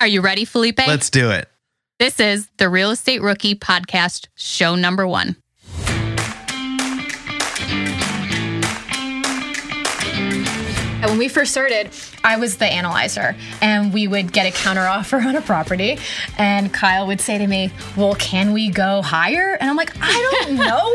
Are you ready, Felipe? Let's do it. This is the Real Estate Rookie Podcast, show number one. When we first started, I was the analyzer, and we would get a counter offer on a property. And Kyle would say to me, Well, can we go higher? And I'm like, I don't know.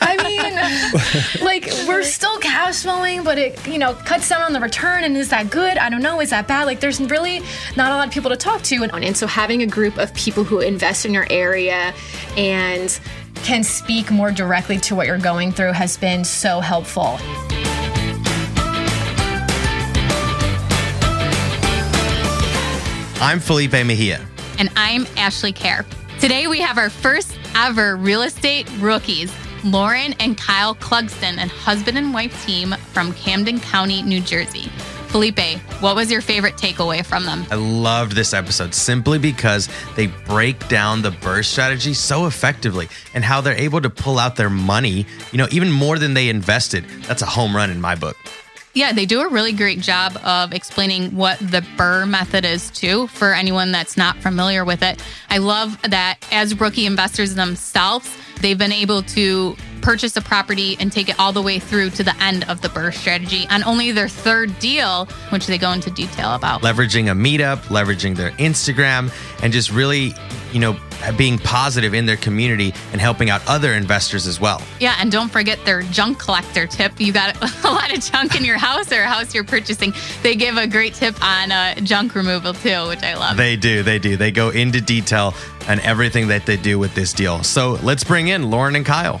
I mean, like, we're still cash flowing, but it, you know, cuts down on the return. And is that good? I don't know. Is that bad? Like, there's really not a lot of people to talk to. And, and so, having a group of people who invest in your area and can speak more directly to what you're going through has been so helpful. I'm Felipe Mejia. And I'm Ashley Kehr. Today we have our first ever real estate rookies, Lauren and Kyle Clugston, and husband and wife team from Camden County, New Jersey. Felipe, what was your favorite takeaway from them? I loved this episode simply because they break down the BRRRR strategy so effectively and how they're able to pull out their money, you know, even more than they invested. That's a home run in my book. Yeah, they do a really great job of explaining what the BRRRR method is too for anyone that's not familiar with it. I love that as rookie investors themselves, they've been able to purchase a property and take it all the way through to the end of the BRRRR strategy on only their third deal, which they go into detail about. Leveraging a meetup, leveraging their Instagram, and just really, you know, being positive in their community and helping out other investors as well. Yeah, and don't forget their junk collector tip. You got a lot of junk in your house or a house you're purchasing. They give a great tip on uh, junk removal too, which I love. They do, they do. They go into detail on everything that they do with this deal. So let's bring in Lauren and Kyle.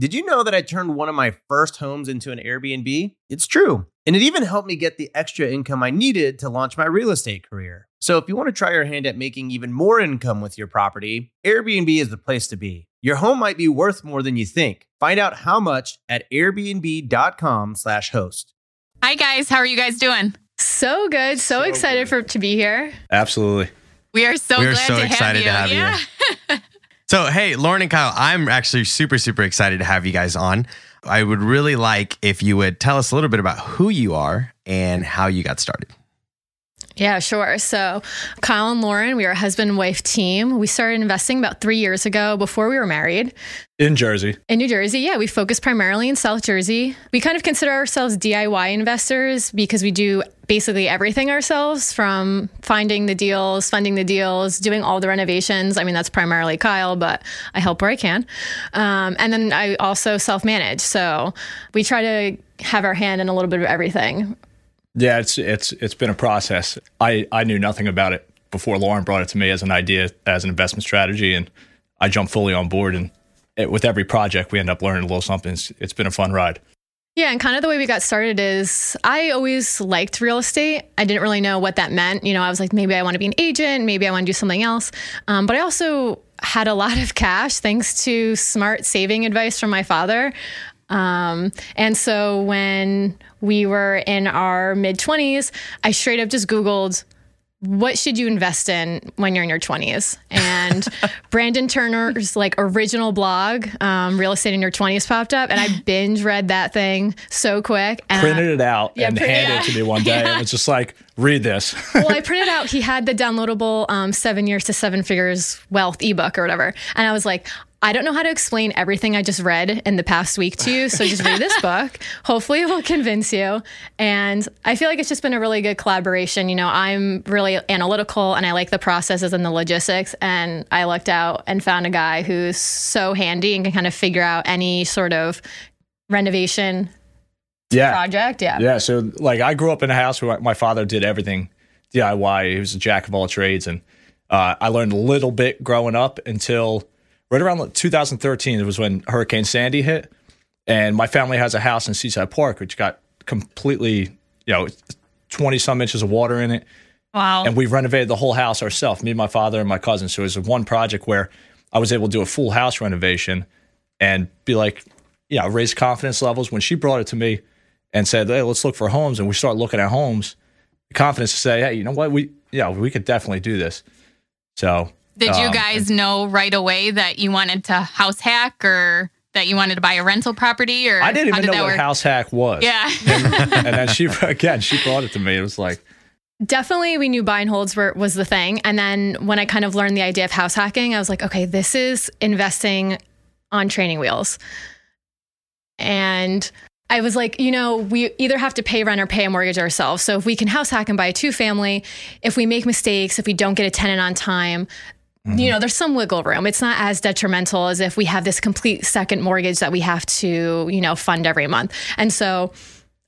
Did you know that I turned one of my first homes into an Airbnb? It's true. And it even helped me get the extra income I needed to launch my real estate career. So if you want to try your hand at making even more income with your property, Airbnb is the place to be. Your home might be worth more than you think. Find out how much at airbnb.com/slash host. Hi guys, how are you guys doing? So good. So, excited for to be here. Absolutely. We are so We are glad so to excited to have have you. So, hey, Lauren and Kyle, I'm actually super, super excited to have you guys on. I would really like if you would tell us a little bit about who you are and how you got started. Yeah, sure. So, Kyle and Lauren, we are a husband and wife team. We started investing about three years ago before we were married In Jersey. in New Jersey. Yeah, we focus primarily in South Jersey. We kind of consider ourselves DIY investors because we do basically everything ourselves from finding the deals, funding the deals, doing all the renovations. I mean, that's primarily Kyle, but I help where I can. Um, and then I also self manage. So, we try to have our hand in a little bit of everything. Yeah, it's it's it's been a process. I I knew nothing about it before Lauren brought it to me as an idea as an investment strategy, and I jumped fully on board. And it, with every project, we end up learning a little something. It's, it's been a fun ride. Yeah, and kind of the way we got started is I always liked real estate. I didn't really know what that meant. You know, I was like, maybe I want to be an agent, maybe I want to do something else. Um, but I also had a lot of cash thanks to smart saving advice from my father. Um, and so when we were in our mid 20s, I straight up just Googled, what should you invest in when you're in your 20s? And Brandon Turner's like original blog, um, Real Estate in Your 20s, popped up, and I binge read that thing so quick. And Printed it out yeah, and print- handed yeah. it to me one day. And it's just like, read this. well, I printed out. He had the downloadable um, Seven Years to Seven Figures Wealth ebook or whatever, and I was like, I don't know how to explain everything I just read in the past week to you, so just read this book. Hopefully, it will convince you. And I feel like it's just been a really good collaboration. You know, I'm really analytical, and I like the processes and the logistics. And I looked out and found a guy who's so handy and can kind of figure out any sort of renovation yeah. project. Yeah. Yeah. So, like, I grew up in a house where my father did everything DIY. He was a jack of all trades. And uh, I learned a little bit growing up until right around 2013. It was when Hurricane Sandy hit. And my family has a house in Seaside Park, which got completely, you know, 20 some inches of water in it. Wow. And we renovated the whole house ourselves, me, my father, and my cousin. So it was one project where I was able to do a full house renovation and be like, you know, raise confidence levels. When she brought it to me and said, hey, let's look for homes, and we start looking at homes, the confidence to say, hey, you know what, we, yeah, we could definitely do this. So Did you um, guys know right away that you wanted to house hack or that you wanted to buy a rental property or I didn't even did know what work? house hack was. Yeah. and then she, again, she brought it to me. It was like, definitely we knew buy and holds were, was the thing and then when i kind of learned the idea of house hacking i was like okay this is investing on training wheels and i was like you know we either have to pay rent or pay a mortgage ourselves so if we can house hack and buy a two family if we make mistakes if we don't get a tenant on time you know there's some wiggle room it's not as detrimental as if we have this complete second mortgage that we have to you know fund every month and so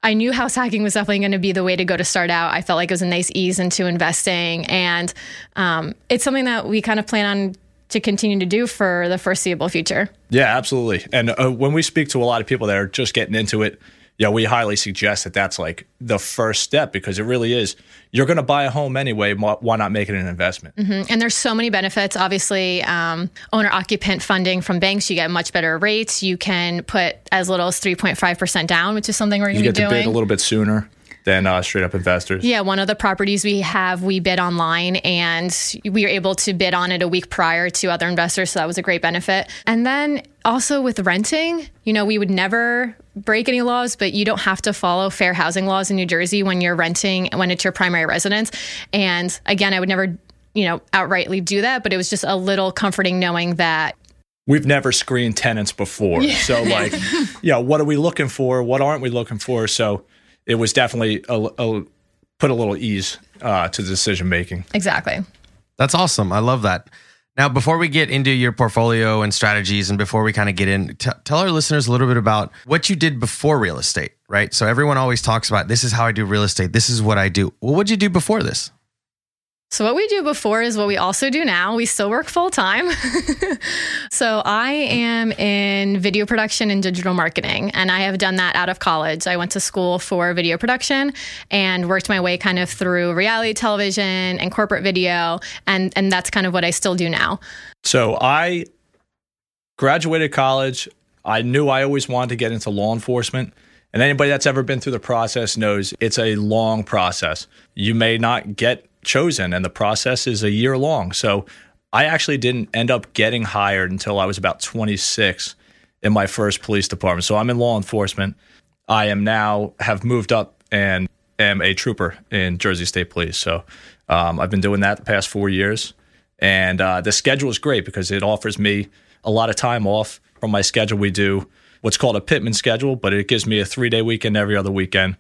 I knew house hacking was definitely going to be the way to go to start out. I felt like it was a nice ease into investing, and um, it's something that we kind of plan on to continue to do for the foreseeable future. Yeah, absolutely. And uh, when we speak to a lot of people that are just getting into it, yeah, we highly suggest that that's like the first step because it really is. You're going to buy a home anyway. Why not make it an investment? And there's so many benefits. Obviously, um, owner occupant funding from banks, you get much better rates. You can put as little as 3.5% down, which is something we're You going to get to doing. bid a little bit sooner than uh, straight up investors. Yeah, one of the properties we have, we bid online and we were able to bid on it a week prior to other investors. So that was a great benefit. And then also with renting, you know, we would never break any laws, but you don't have to follow fair housing laws in New Jersey when you're renting, when it's your primary residence. And again, I would never, you know, outrightly do that, but it was just a little comforting knowing that We've never screened tenants before. So, like, yeah, what are we looking for? What aren't we looking for? So, it was definitely a, a put a little ease uh, to the decision making. exactly. That's awesome. I love that. Now, before we get into your portfolio and strategies, and before we kind of get in, t- tell our listeners a little bit about what you did before real estate, right? So everyone always talks about this is how I do real estate. This is what I do. Well, what'd you do before this? So, what we do before is what we also do now. We still work full time. so, I am in video production and digital marketing, and I have done that out of college. I went to school for video production and worked my way kind of through reality television and corporate video, and, and that's kind of what I still do now. So I graduated college. I knew I always wanted to get into law enforcement. And anybody that's ever been through the process knows it's a long process. You may not get chosen, and the process is a year long. So I actually didn't end up getting hired until I was about 26 in my first police department. So I'm in law enforcement. I am now have moved up and am a trooper in Jersey State Police. So um, I've been doing that the past four years. And uh, the schedule is great because it offers me a lot of time off from my schedule. We do what's called a Pitman schedule, but it gives me a three day weekend every other weekend.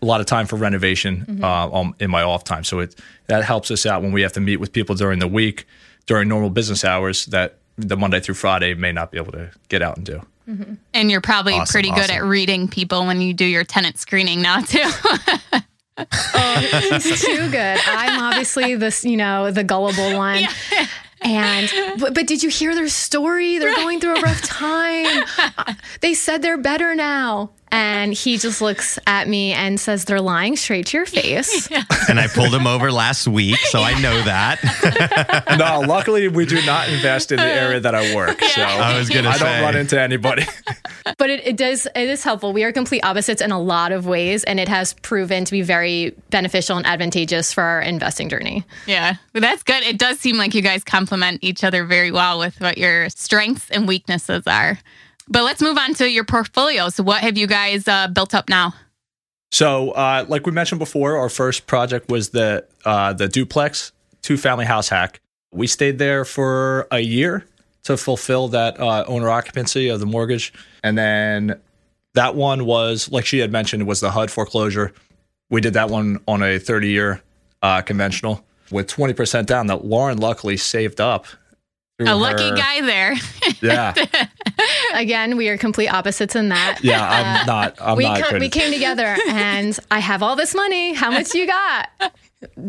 A lot of time for renovation mm-hmm. uh, in my off time. So it that helps us out when we have to meet with people during the week, during normal business hours that the Monday through Friday may not be able to get out and do. Mm-hmm. And you're probably awesome, pretty awesome. good at reading people when you do your tenant screening now too. oh, he's too good. I'm obviously this, you know, the gullible one. Yeah. And but, but, did you hear their story? They're going through a rough time. they said they're better now. And he just looks at me and says, They're lying straight to your face. Yeah. And I pulled him over last week, so I know that. no, luckily we do not invest in the area that I work. So I was gonna I say. don't run into anybody. but it, it does it is helpful. We are complete opposites in a lot of ways, and it has proven to be very beneficial and advantageous for our investing journey. Yeah. Well, that's good. It does seem like you guys complement each other very well with what your strengths and weaknesses are. But let's move on to your portfolio. So, what have you guys uh, built up now? So, uh, like we mentioned before, our first project was the uh, the duplex two family house hack. We stayed there for a year to fulfill that uh, owner occupancy of the mortgage, and then that one was like she had mentioned was the HUD foreclosure. We did that one on a 30 year uh, conventional with 20% down that Lauren luckily saved up a lucky her. guy there. Yeah. Again, we are complete opposites in that. Yeah, I'm uh, not. I'm we not. Co- we came together, and I have all this money. How much you got?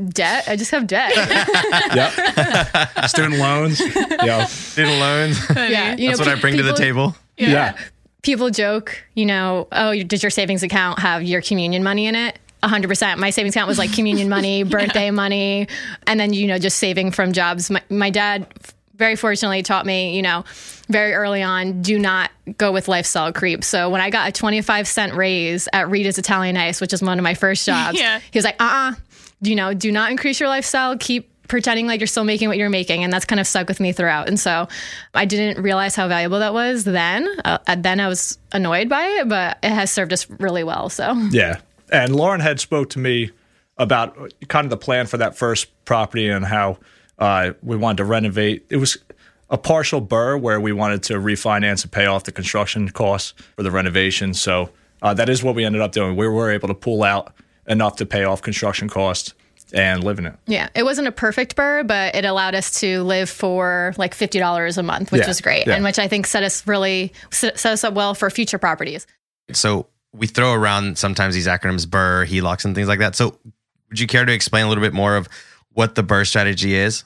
Debt. I just have debt. yep. Student loans. Yeah. Student loans. Yeah. You know, That's what pe- I bring people, to the table. Yeah. yeah. People joke, you know, oh, did your savings account have your communion money in it? 100%. My savings account was like communion money, birthday yeah. money, and then, you know, just saving from jobs. My, my dad very fortunately taught me, you know, very early on, do not go with lifestyle creep. So when I got a 25 cent raise at Rita's Italian Ice, which is one of my first jobs, yeah. he was like, uh uh-uh, uh you know, do not increase your lifestyle. Keep pretending like you're still making what you're making. And that's kind of stuck with me throughout. And so I didn't realize how valuable that was then. Uh, then I was annoyed by it, but it has served us really well. So, yeah. And Lauren had spoke to me about kind of the plan for that first property and how uh, we wanted to renovate. It was a partial BRRRR where we wanted to refinance and pay off the construction costs for the renovation. So uh, that is what we ended up doing. We were able to pull out enough to pay off construction costs and live in it. Yeah, it wasn't a perfect BRRRR, but it allowed us to live for like fifty dollars a month, which yeah, was great, yeah. and which I think set us really set us up well for future properties. So we throw around sometimes these acronyms BRRRR, HELOCs, and things like that. So would you care to explain a little bit more of what the BRRRR strategy is?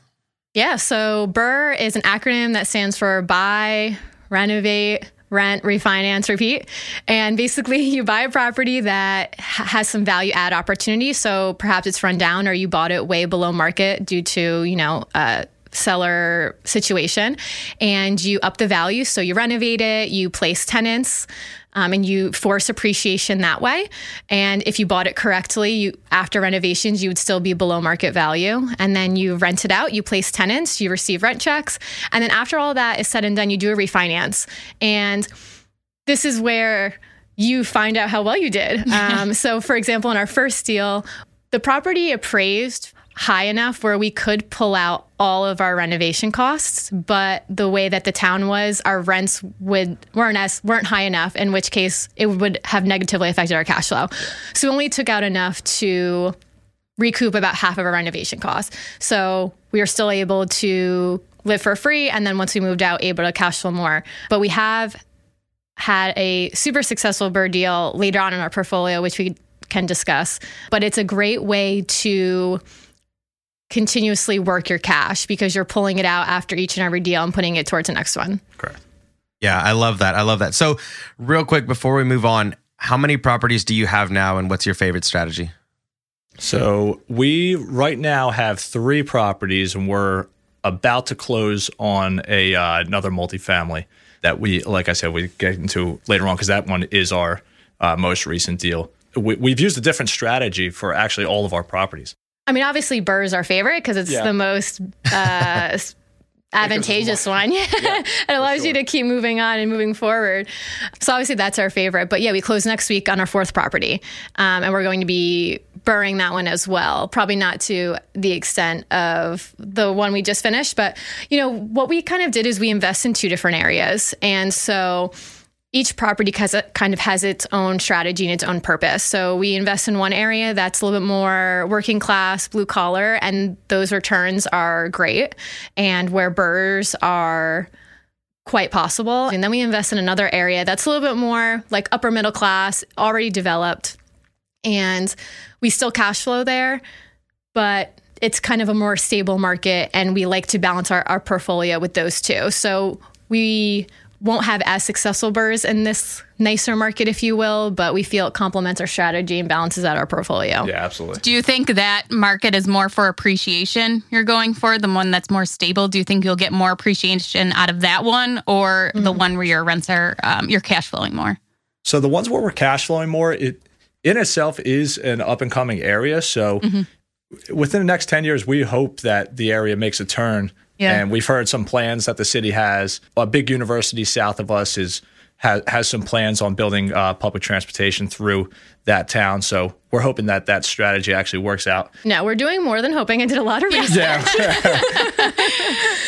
Yeah, so BRRRR is an acronym that stands for buy, renovate, rent, refinance, repeat. And basically, you buy a property that has some value add opportunity. So perhaps it's run down or you bought it way below market due to, you know, uh, seller situation and you up the value. So you renovate it, you place tenants um, and you force appreciation that way. And if you bought it correctly, you after renovations, you would still be below market value. And then you rent it out, you place tenants, you receive rent checks. And then after all that is said and done, you do a refinance. And this is where you find out how well you did. Um, so, for example, in our first deal, the property appraised high enough where we could pull out all of our renovation costs, but the way that the town was, our rents would weren't as weren't high enough. In which case, it would have negatively affected our cash flow. So we only took out enough to recoup about half of our renovation costs. So we were still able to live for free, and then once we moved out, able to cash flow more. But we have had a super successful BRRRR deal later on in our portfolio, which we can discuss. But it's a great way to continuously work your cash because you're pulling it out after each and every deal and putting it towards the next one. Correct. Yeah, I love that. I love that. So, real quick before we move on, how many properties do you have now and what's your favorite strategy? So, we right now have 3 properties and we're about to close on a uh, another multifamily that we like I said we get into later on cuz that one is our uh, most recent deal. We, we've used a different strategy for actually all of our properties. I mean, obviously, BRRRR is our favorite because it's yeah. the most uh, advantageous one. Yeah. yeah it allows sure. you to keep moving on and moving forward. So obviously, that's our favorite. But yeah, we close next week on our fourth property, um, and we're going to be burring that one as well. Probably not to the extent of the one we just finished, but you know what we kind of did is we invest in two different areas, and so each property kind of has its own strategy and its own purpose. So we invest in one area that's a little bit more working class, blue collar, and those returns are great. And where burrs are quite possible. And then we invest in another area that's a little bit more like upper middle class, already developed. And we still cash flow there, but it's kind of a more stable market. And we like to balance our, our portfolio with those two. So we won't have as successful burrs in this nicer market, if you will, but we feel it complements our strategy and balances out our portfolio. Yeah, absolutely. Do you think that market is more for appreciation you're going for, the one that's more stable? Do you think you'll get more appreciation out of that one or mm-hmm. the one where your rents are, um, you're cash flowing more? So the ones where we're cash flowing more, it in itself is an up and coming area. So mm-hmm. within the next 10 years, we hope that the area makes a turn yeah. And we've heard some plans that the city has. A big university south of us is has, has some plans on building uh, public transportation through that town. So we're hoping that that strategy actually works out. No, we're doing more than hoping. I did a lot of research. Yeah.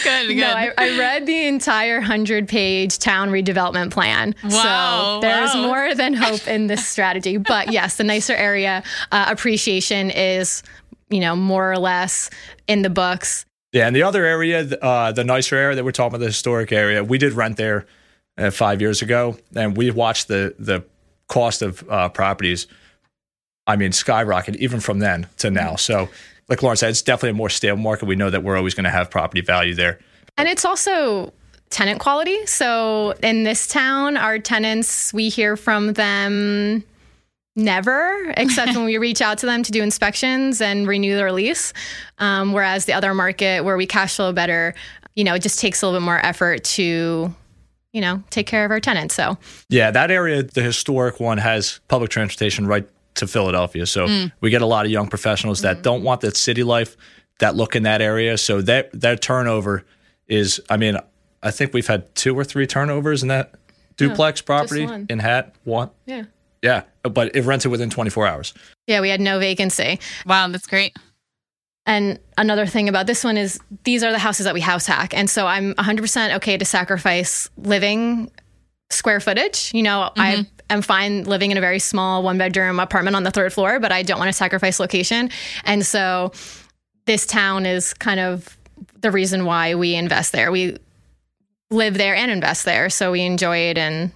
good, good. No, I, I, read the entire 100 page town redevelopment plan. Wow. So there's wow. more than hope in this strategy. But yes, the nicer area uh, appreciation is, you know, more or less in the books. Yeah, and the other area, uh, the nicer area that we're talking about, the historic area, we did rent there uh, five years ago, and we watched the the cost of uh, properties. I mean, skyrocket even from then to now. Mm-hmm. So, like Lauren said, it's definitely a more stable market. We know that we're always going to have property value there, and it's also tenant quality. So, in this town, our tenants, we hear from them never, except when we reach out to them to do inspections and renew their lease. Um, whereas the other market where we cash flow better, you know, it just takes a little bit more effort to, you know, take care of our tenants. So, yeah, that area, the historic one, has public transportation right to Philadelphia. So mm. we get a lot of young professionals that mm. don't want the city life that look in that area. So that that turnover is, I mean, I think we've had two or three turnovers in that duplex no, property in Hat. One. Yeah. Yeah, but it rented within 24 hours. Yeah, we had no vacancy. Wow, that's great. And another thing about this one is these are the houses that we house hack. And so I'm 100% okay to sacrifice living square footage. You know, mm-hmm. I am fine living in a very small one bedroom apartment on the third floor, but I don't want to sacrifice location. And so this town is kind of the reason why we invest there. We live there and invest there. So we enjoy it. And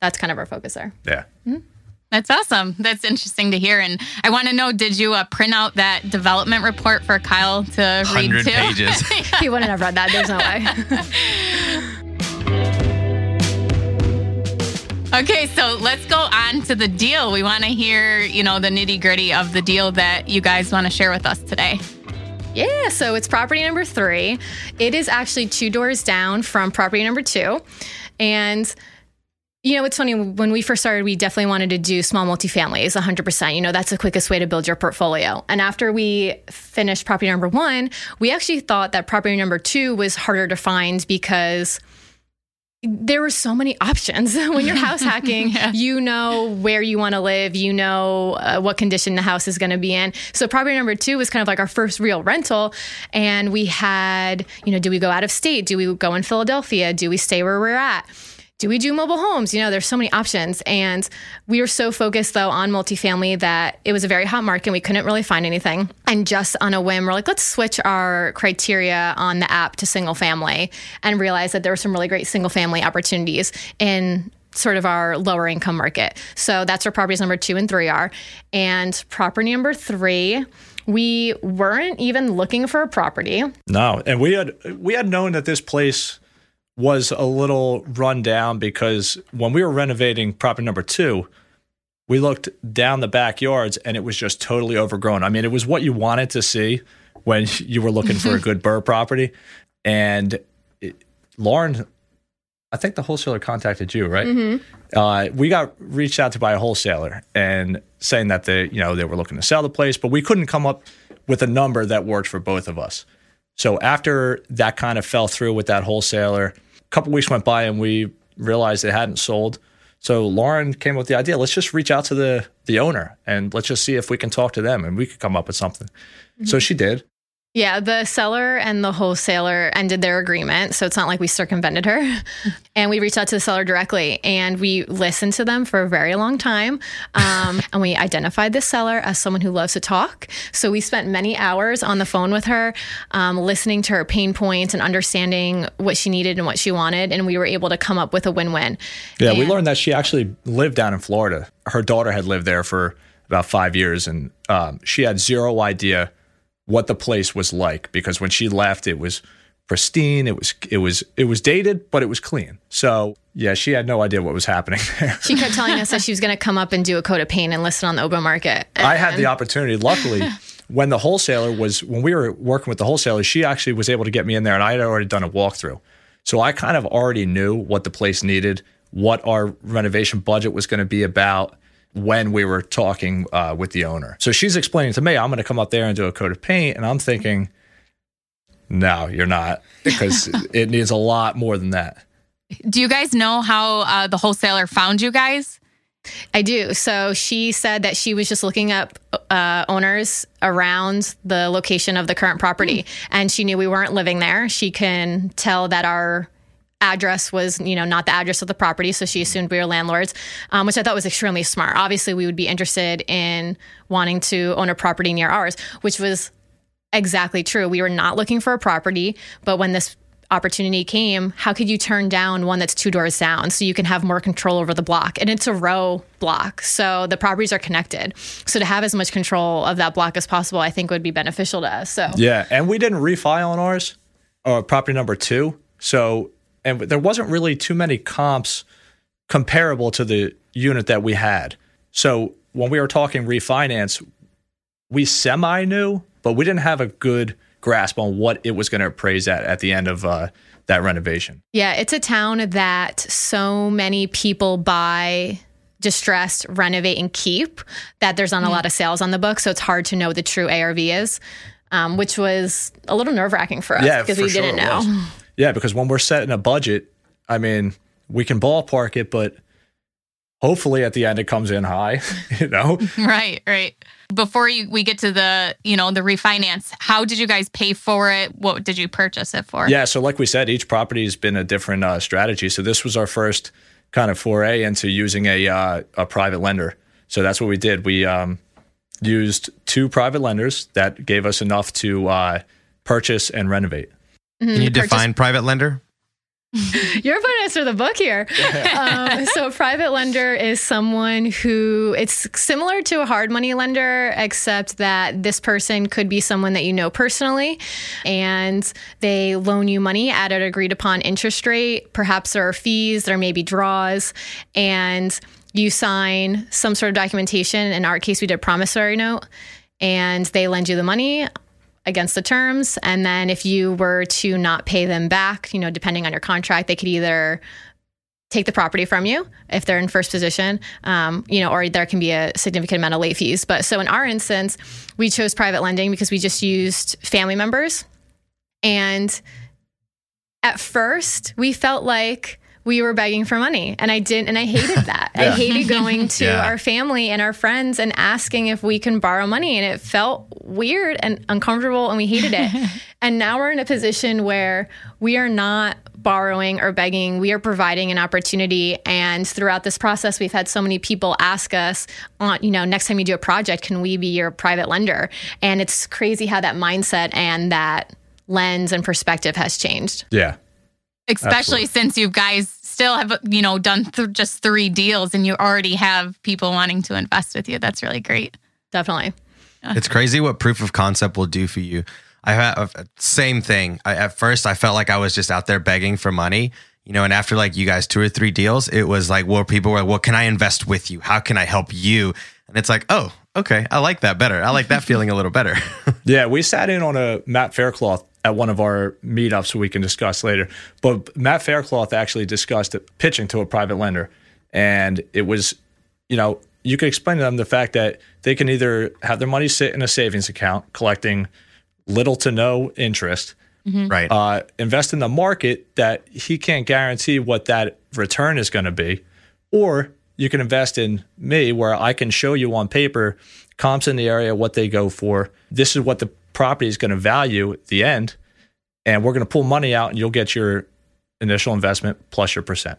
that's kind of our focus there. Yeah. Mm-hmm. That's awesome. That's interesting to hear. And I want to know, did you uh, print out that development report for Kyle to read too? pages. He wouldn't have read that. There's no way. okay, so let's go on to the deal. We want to hear, you know, the nitty gritty of the deal that you guys want to share with us today. Yeah, so it's property number three. It is actually two doors down from property number two. And you know, it's funny. When we first started, we definitely wanted to do small multifamilies 100%. You know, that's the quickest way to build your portfolio. And after we finished property number one, we actually thought that property number two was harder to find because there were so many options when you're house hacking yeah. you know where you want to live you know uh, what condition the house is going to be in so property number two was kind of like our first real rental and we had you know do we go out of state do we go in philadelphia do we stay where we're at do we do mobile homes? You know, there's so many options. And we were so focused though on multifamily that it was a very hot market. We couldn't really find anything. And just on a whim, we're like, let's switch our criteria on the app to single family and realize that there were some really great single family opportunities in sort of our lower income market. So that's where properties number two and three are. And property number three, we weren't even looking for a property. No, and we had we had known that this place was a little run down because when we were renovating property number two, we looked down the backyards and it was just totally overgrown. I mean, it was what you wanted to see when you were looking for a good burr property. And it, Lauren, I think the wholesaler contacted you, right? Mm-hmm. Uh, we got reached out to by a wholesaler and saying that they, you know, they were looking to sell the place, but we couldn't come up with a number that worked for both of us. So after that kind of fell through with that wholesaler, couple weeks went by and we realized it hadn't sold. So Lauren came up with the idea. Let's just reach out to the the owner and let's just see if we can talk to them and we could come up with something. So she did. Yeah, the seller and the wholesaler ended their agreement. So it's not like we circumvented her. and we reached out to the seller directly and we listened to them for a very long time. Um, and we identified the seller as someone who loves to talk. So we spent many hours on the phone with her, um, listening to her pain points and understanding what she needed and what she wanted. And we were able to come up with a win win. Yeah, we learned that she actually lived down in Florida. Her daughter had lived there for about five years, and um, she had zero idea what the place was like because when she left, it was pristine. It was it was it was dated, but it was clean. So yeah, she had no idea what was happening there. She kept telling us that she was going to come up and do a coat of paint and listen on the open market. I had the opportunity. Luckily, when the wholesaler was when we were working with the wholesaler, she actually was able to get me in there, and I had already done a walkthrough. So I kind of already knew what the place needed, what our renovation budget was going to be about when we were talking uh, with the owner. So she's explaining to me, I'm going to come up there and do a coat of paint, and I'm thinking, no, you're not, because it needs a lot more than that. Do you guys know how uh, the wholesaler found you guys? I do. So she said that she was just looking up uh, owners around the location of the current property, and she knew we weren't living there. She can tell that our address was, you know, not the address of the property, so she assumed we were landlords, um, which I thought was extremely smart. Obviously, we would be interested in wanting to own a property near ours, which was exactly true. We were not looking for a property, but when this opportunity came, how could you turn down one that's two doors down so you can have more control over the block? And it's a row block. So the properties are connected. So to have as much control of that block as possible, I think would be beneficial to us. So Yeah, and we didn't refile on ours, or property number two. So, and there wasn't really too many comps comparable to the unit that we had. So when we were talking refinance, we semi knew, but we didn't have a good grasp on what it was going to appraise at at the end of uh, that renovation. Yeah, it's a town that so many people buy distressed, renovate, and keep that there's not a lot of sales on the book. So it's hard to know what the true ARV is, um, which was a little nerve wracking for us because for we sure didn't know. was. Yeah, because when we're setting a budget, I mean, we can ballpark it, but hopefully at the end it comes in high, you know? Right, right. Before you, we get to the, you know, the refinance, how did you guys pay for it? What did you purchase it for? Yeah, so like we said, each property has been a different uh, strategy. So this was our first kind of foray into using a uh, a private lender. So that's what we did. We um, used two private lenders that gave us enough to uh, purchase and renovate. Mhm, Can you purchase- define private lender? You're putting us through the book here. um, so, private lender is someone who it's similar to a hard money lender, except that this person could be someone that you know personally, and they loan you money at an agreed upon interest rate. Perhaps there are fees, there may be draws, and you sign some sort of documentation. In our case, we did a promissory note, and they lend you the money against the terms. And then if you were to not pay them back, you know, depending on your contract, they could either take the property from you if they're in first position, um, you know, or there can be a significant amount of late fees. But so in our instance, we chose private lending because we just used family members. And at first, we felt like we were begging for money and I didn't and I hated that. I hated going to Yeah. our family and our friends and asking if we can borrow money and it felt weird and uncomfortable and we hated it. and now we're in a position where we are not borrowing or begging, we are providing an opportunity and throughout this process we've had so many people ask us on, you know, next time you do a project, can we be your private lender? And it's crazy how that mindset and that lens and perspective has changed. Yeah. Especially Absolutely. since you guys still have, you know, done th- just three deals and you already have people wanting to invest with you. That's really great. Definitely. It's crazy what proof of concept will do for you. I have uh, same thing. I, at first, I felt like I was just out there begging for money, you know. And after like you guys two or three deals, it was like, well, people were, like, well, can I invest with you? How can I help you? And it's like, oh, okay, I like that better. I like that feeling a little better. Yeah, we sat in on a Matt Faircloth at one of our meetups we can discuss later. But Matt Faircloth actually discussed pitching to a private lender. And it was, you know, you could explain to them the fact that they can either have their money sit in a savings account collecting little to no interest, right. uh, invest in the market that he can't guarantee what that return is going to be, Or you can invest in me where I can show you on paper comps in the area, what they go for. This is what the property is going to value at the end. And we're going to pull money out and you'll get your initial investment plus your percent.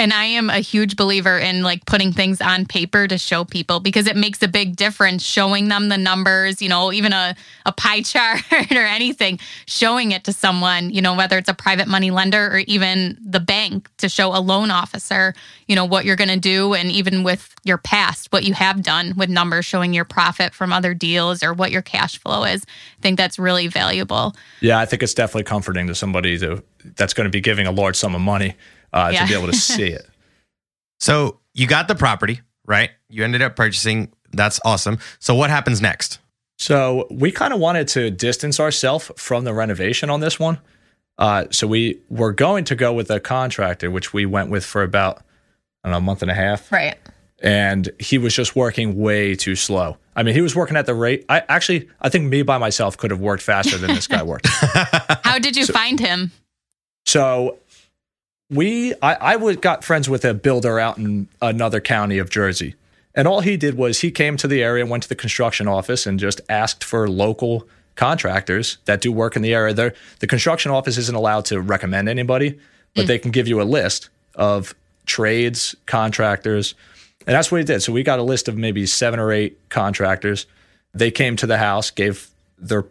And I am a huge believer in like putting things on paper to show people because it makes a big difference showing them the numbers, you know, even a, a pie chart or anything, showing it to someone, you know, whether it's a private money lender or even the bank to show a loan officer, you know, what you're going to do. And even with your past, what you have done with numbers showing your profit from other deals or what your cash flow is. I think that's really valuable. Yeah, I think it's definitely comforting to somebody to, that's going to be giving a large sum of money uh, Yeah. to be able to see it. So you got the property, right? You ended up purchasing. That's awesome. So what happens next? So we kind of wanted to distance ourselves from the renovation on this one. Uh, so we were going to go with a contractor, which we went with for about I don't know, a month and a half, Right. and he was just working way too slow. I mean, he was working at the rate. I actually, I think me by myself could have worked faster than this guy worked. How did you find him? So we, I, I would got friends with a builder out in another county of Jersey, and all he did was he came to the area, and went to the construction office, and just asked for local contractors that do work in the area. They're, the construction office isn't allowed to recommend anybody, but mm. they can give you a list of trades, contractors, and that's what he did. So we got a list of maybe seven or eight contractors. They came to the house, gave their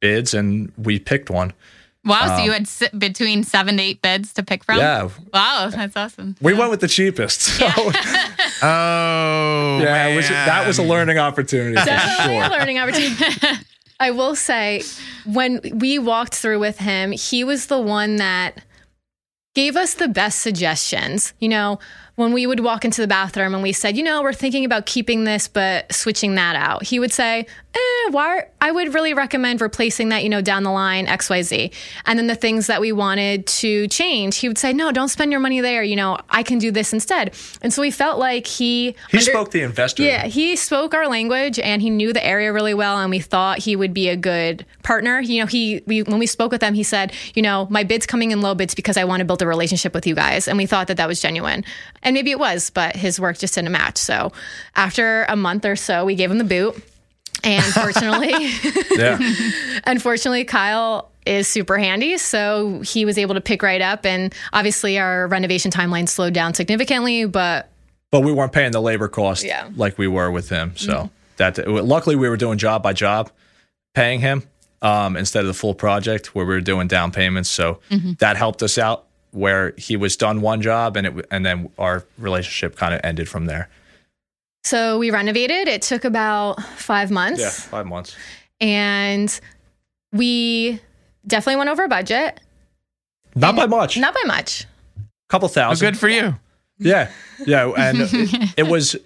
bids, and we picked one. Wow, so you um, had s- between seven to eight bids to pick from? Yeah, Wow, that's awesome. we went with the cheapest. So Oh, yeah, was, that was a learning opportunity for Definitely a learning opportunity. I will say, when we walked through with him, he was the one that gave us the best suggestions. You know, when we would walk into the bathroom and we said, you know, we're thinking about keeping this but switching that out, he would say, eh, why? I would really recommend replacing that, you know, down the line, XYZ. And then the things that we wanted to change, he would say, no, don't spend your money there. You know, I can do this instead. And so we felt like he, He under- spoke the investor. yeah, he spoke our language and he knew the area really well, and we thought he would be a good partner. You know, he we when we spoke with him, he said, you know, my bid's coming in low bids because I want to build a relationship with you guys, and we thought that that was genuine, and maybe it was, but his work just didn't match. So after a month or so, we gave him the boot, and fortunately, unfortunately, Kyle is super handy. So he was able to pick right up. And obviously, our renovation timeline slowed down significantly, but But we weren't paying the labor cost Yeah. like we were with him. So that luckily we were doing job by job, paying him um, instead of the full project where we were doing down payments. So that helped us out where he was done one job and it and then our relationship kind of ended from there. So we renovated. It took about five months. Yeah, five months. and we definitely went over budget. Not by much. Not by much. A couple Oh, thousand. good for you. Yeah, yeah, and it, it was.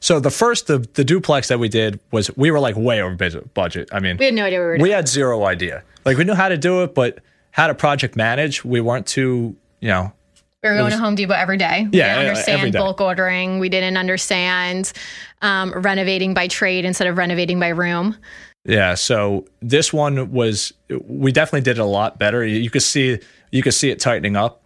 So the first the the duplex that we did was we were like way over budget. budget. I mean, We had no idea what we were doing. we had zero idea. Like we knew how to do it, but how to project manage, we weren't too, you know. We were going to Home Depot every day. We Yeah, didn't understand bulk ordering. We didn't understand um, renovating by trade instead of renovating by room. Yeah, so this one was we definitely did it a lot better. You could see you could see it tightening up.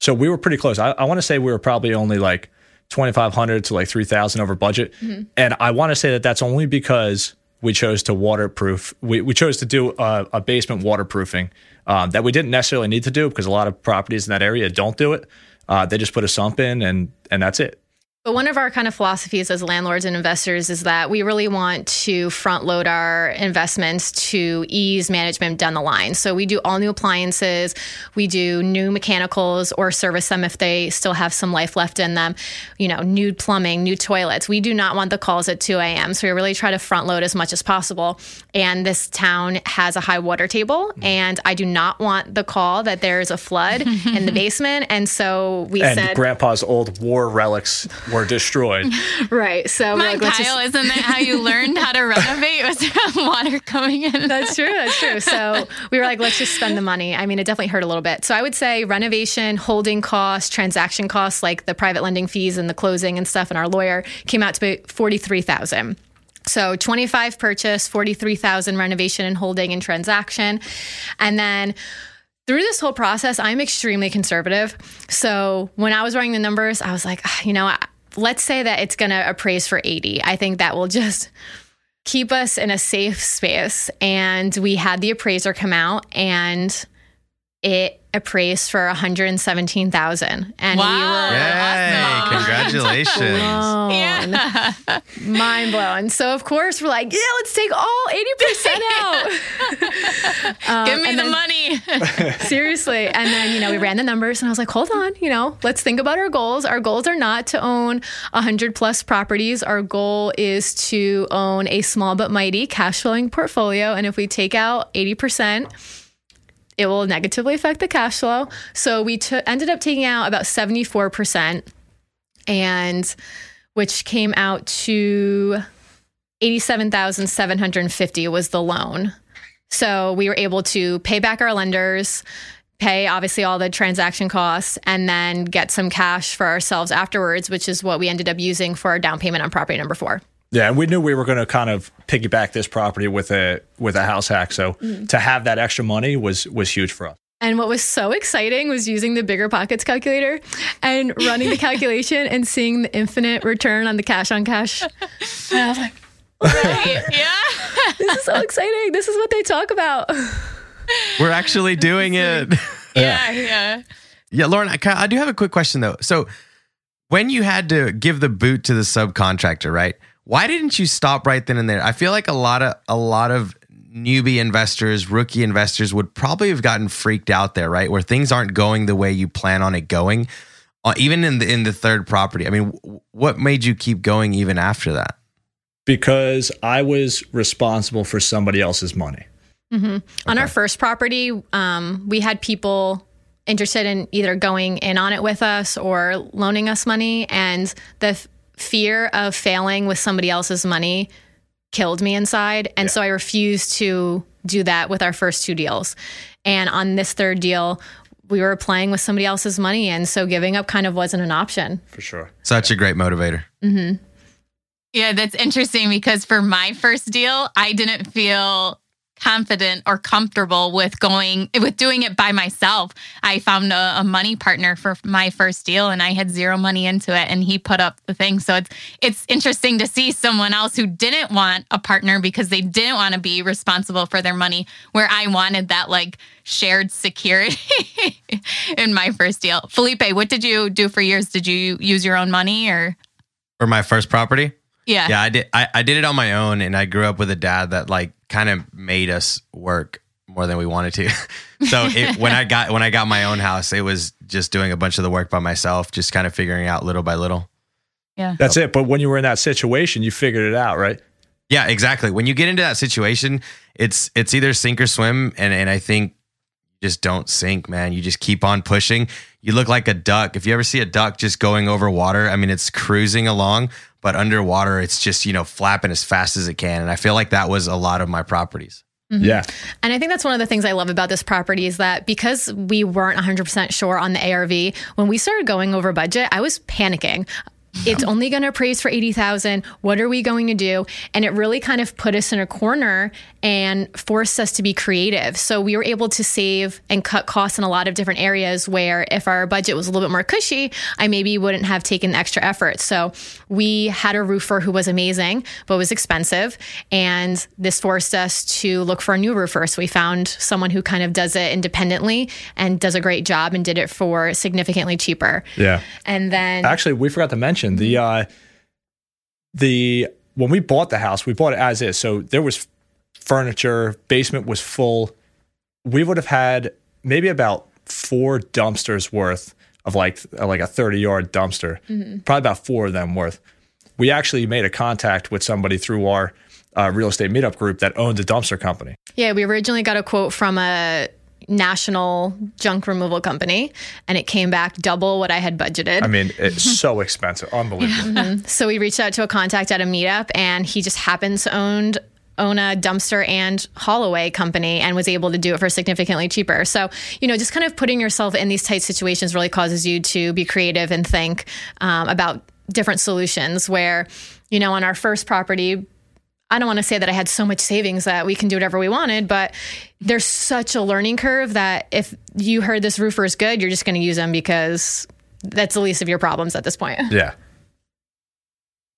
So we were pretty close. I, I want to say we were probably only like twenty five hundred to like three thousand over budget, and I want to say that that's only because we chose to waterproof. We we chose to do a, a basement waterproofing um, that we didn't necessarily need to do because a lot of properties in that area don't do it. Uh, they just put a sump in and and that's it. But one of our kind of philosophies as landlords and investors is that we really want to front load our investments to ease management down the line. So we do all new appliances, we do new mechanicals or service them if they still have some life left in them, you know, new plumbing, new toilets. We do not want the calls at 2 a.m. So we really try to front load as much as possible. And this town has a high water table, mm-hmm. and I do not want the call that there's a flood in the basement. And so we And said, Grandpa's old war relics were destroyed. right. So Come like, let's just- Kyle, isn't that how you learned how to renovate? Was there water coming in? That's true. That's true. So we were like, let's just spend the money. I mean, it definitely hurt a little bit. So I would say renovation, holding costs, transaction costs, like the private lending fees and the closing and stuff, and our lawyer came out to be forty three thousand. So 25 purchase, 43,000 renovation and holding and transaction. And then through this whole process, I'm extremely conservative. So when I was running the numbers, I was like, ah, you know, I- let's say that it's going to appraise for 80. I think that will just keep us in a safe space. And we had the appraiser come out and it appraised for 117,000 and Wow. we were Yay! Awesome. Congratulations. blown. Yeah. mind blown. So of course we're like, yeah, let's take all 80% out. Um, Give me the then- money. Seriously. And then, you know, we ran the numbers and I was like, hold on, you know, let's think about our goals. Our goals are not to own 100 plus properties. Our goal is to own a small but mighty cash flowing portfolio. And if we take out 80%, it will negatively affect the cash flow. So we took ended up taking out about 74% and which came out to 87,750 was the loan. So we were able to pay back our lenders, pay obviously all the transaction costs, and then get some cash for ourselves afterwards, which is what we ended up using for our down payment on property number four. Yeah, and we knew we were going to kind of piggyback this property with a with a house hack. So mm-hmm. to have that extra money was was huge for us. And what was so exciting was using the bigger pockets calculator and running the calculation and seeing the infinite return on the cash on cash. And I was like, right. Yeah. this is so exciting. This is what they talk about. We're actually doing it. Yeah. Yeah. Yeah, Lauren, I, I do have a quick question though. So, when you had to give the boot to the subcontractor, right? Why didn't you stop right then and there? I feel like a lot of a lot of newbie investors, rookie investors would probably have gotten freaked out there, right? Where things aren't going the way you plan on it going, uh, even in the in the third property. I mean, w- what made you keep going even after that? Because I was responsible for somebody else's money. On our first property, um, we had people interested in either going in on it with us or loaning us money. And the f- fear of failing with somebody else's money killed me inside. And so I refused to do that with our first two deals. And on this third deal, we were playing with somebody else's money. And so giving up kind of wasn't an option. For sure. Such a great motivator. Mm-hmm. Yeah, that's interesting because for my first deal, I didn't feel confident or comfortable with going with doing it by myself. I found a, a money partner for my first deal and I had zero money into it and he put up the thing. So it's it's interesting to see someone else who didn't want a partner because they didn't want to be responsible for their money where I wanted that like shared security in my first deal. Felipe, what did you do for years? Did you use your own money or For my first property, yeah. yeah, I did. I, I did it on my own, and I grew up with a dad that like kind of made us work more than we wanted to. so it, when I got when I got my own house, it was just doing a bunch of the work by myself, just kind of figuring out little by little. Yeah. That's it. But when you were in that situation, you figured it out, right? Yeah, exactly. When you get into that situation, it's it's either sink or swim, and and I think just don't sink, man. You just keep on pushing. You look like a duck. If you ever see a duck just going over water, I mean, it's cruising along, but underwater, it's just you know flapping as fast as it can. And I feel like that was a lot of my properties. Mm-hmm. Yeah. And I think that's one of the things I love about this property is that because we weren't 100% sure on the ARV, when we started going over budget, I was panicking. It's only going to appraise for 80,000. What are we going to do? And it really kind of put us in a corner and forced us to be creative. So we were able to save and cut costs in a lot of different areas where if our budget was a little bit more cushy, I maybe wouldn't have taken the extra effort. So we had a roofer who was amazing, but was expensive. And this forced us to look for a new roofer. So we found someone who kind of does it independently and does a great job and did it for significantly cheaper. Yeah. And then Actually, we forgot to mention the uh the when we bought the house, we bought it as is. So there was furniture, basement was full. We would have had maybe about four dumpsters worth of like uh, like a 30 yard dumpster. Mm-hmm. Probably about four of them worth. We actually made a contact with somebody through our uh, real estate meetup group that owned a dumpster company. Yeah, we originally got a quote from a national junk removal company and it came back double what I had budgeted. I mean, it's so expensive, unbelievable. Mm-hmm. so we reached out to a contact at a meetup and he just happens to owned own a dumpster and haul-away company and was able to do it for significantly cheaper. So, you know, just kind of putting yourself in these tight situations really causes you to be creative and think um, about different solutions where, you know, on our first property, I don't want to say that I had so much savings that we can do whatever we wanted, but there's such a learning curve that if you heard this roofer is good, you're just going to use them because that's the least of your problems at this point. Yeah.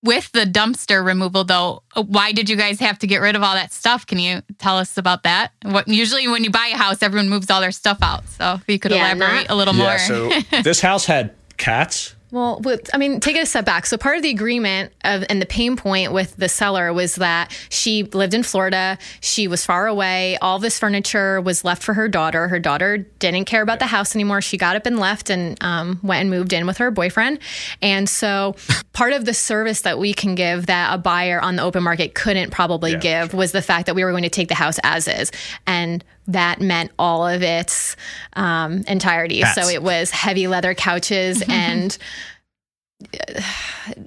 With the dumpster removal, though, uh, why did you guys have to get rid of all that stuff? Can you tell us about that? What usually when you buy a house, everyone moves all their stuff out. So if you could Yeah, elaborate not- a little Yeah. more. So this house had cats. Well, I mean, take it a step back. So part of the agreement of and the pain point with the seller was that she lived in Florida. She was far away. All this furniture was left for her daughter. Her daughter didn't care about the house anymore. She got up and left and um, went and moved in with her boyfriend. And so part of the service that we can give that a buyer on the open market couldn't probably Yeah, give was the fact that we were going to take the house as is. And that meant all of its um, entirety. Cats. So it was heavy leather couches and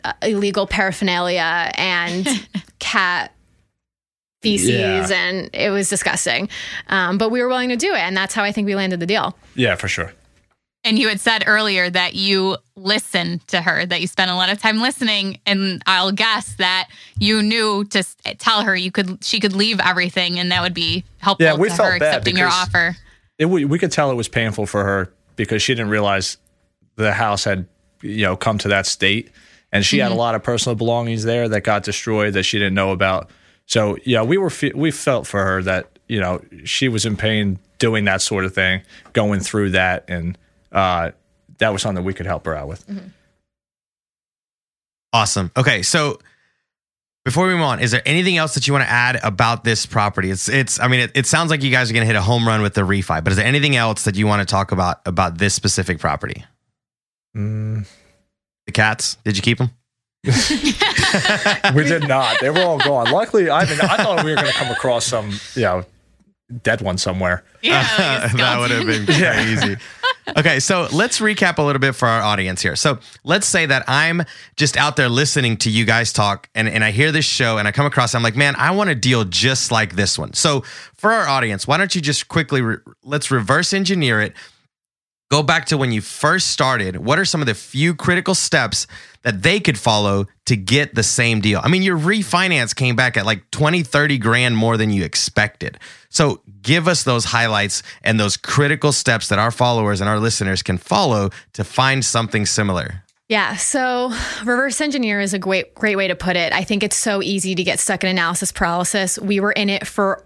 uh, illegal paraphernalia and cat feces Yeah. and it was disgusting um, but we were willing to do it and that's how i think we landed the deal Yeah, for sure. And you had said earlier that you listened to her, that you spent a lot of time listening, and I'll guess that you knew to tell her you could she could leave everything, and that would be helpful Yeah, we to felt her bad accepting your offer. It, we, we could tell it was painful for her because she didn't realize the house had, you know, come to that state, and she had a mm-hmm. lot of personal belongings there that got destroyed that she didn't know about. So yeah, we were we felt for her that you know she was in pain doing that sort of thing, going through that, and uh, that was something we could help her out with. Awesome. Okay, so before we move on, is there anything else that you want to add about this property? It's it's. I mean, it, it sounds like you guys are going to hit a home run with the refi, but is there anything else that you want to talk about about this specific property? Mm, The cats? Did you keep them? we did not. They were all gone. Luckily, I mean, I thought we were going to come across some, you know, dead one somewhere. Yeah, like a that would have skeleton. been crazy. Okay, so let's recap a little bit for our audience here. So let's say that I'm just out there listening to you guys talk, and, and I hear this show, and I come across, I'm like, man, I want a deal just like this one. So for our audience, why don't you just quickly re- let's reverse engineer it. Go back to when you first started. What are some of the few critical steps that they could follow to get the same deal? I mean, your refinance came back at like 20, 30 grand more than you expected. So give us those highlights and those critical steps that our followers and our listeners can follow to find something similar. Yeah, so reverse engineer is a great great way to put it. I think it's so easy to get stuck in analysis paralysis. We were in it for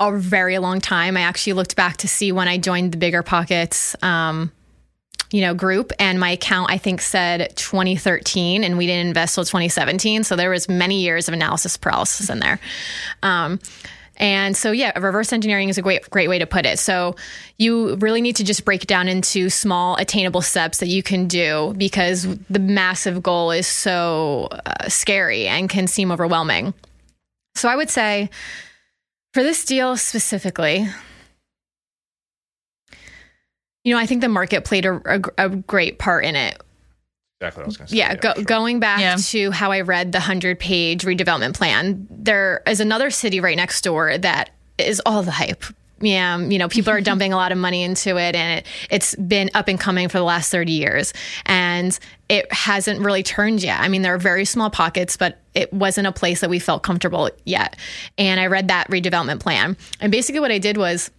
a very long time. I actually looked back to see when I joined the Bigger Pockets um, you know, group and my account I think said 2013 and we didn't invest till 2017, so there was many years of analysis paralysis in there. Um, and so, yeah, reverse engineering is a great, great way to put it. So, you really need to just break it down into small, attainable steps that you can do because the massive goal is so uh, scary and can seem overwhelming. So, I would say for this deal specifically, you know, I think the market played a, a, a great part in it Exactly what I was going to say. yeah, go, sure. going back Yeah. to how I read the 100 page redevelopment plan, there is another city right next door that is all the hype. Yeah, you know, people are dumping a lot of money into it, and it, it's been up and coming for the last 30 years. And it hasn't really turned yet. I mean, there are very small pockets, but it wasn't a place that we felt comfortable yet. And I read that redevelopment plan. And basically, what I did was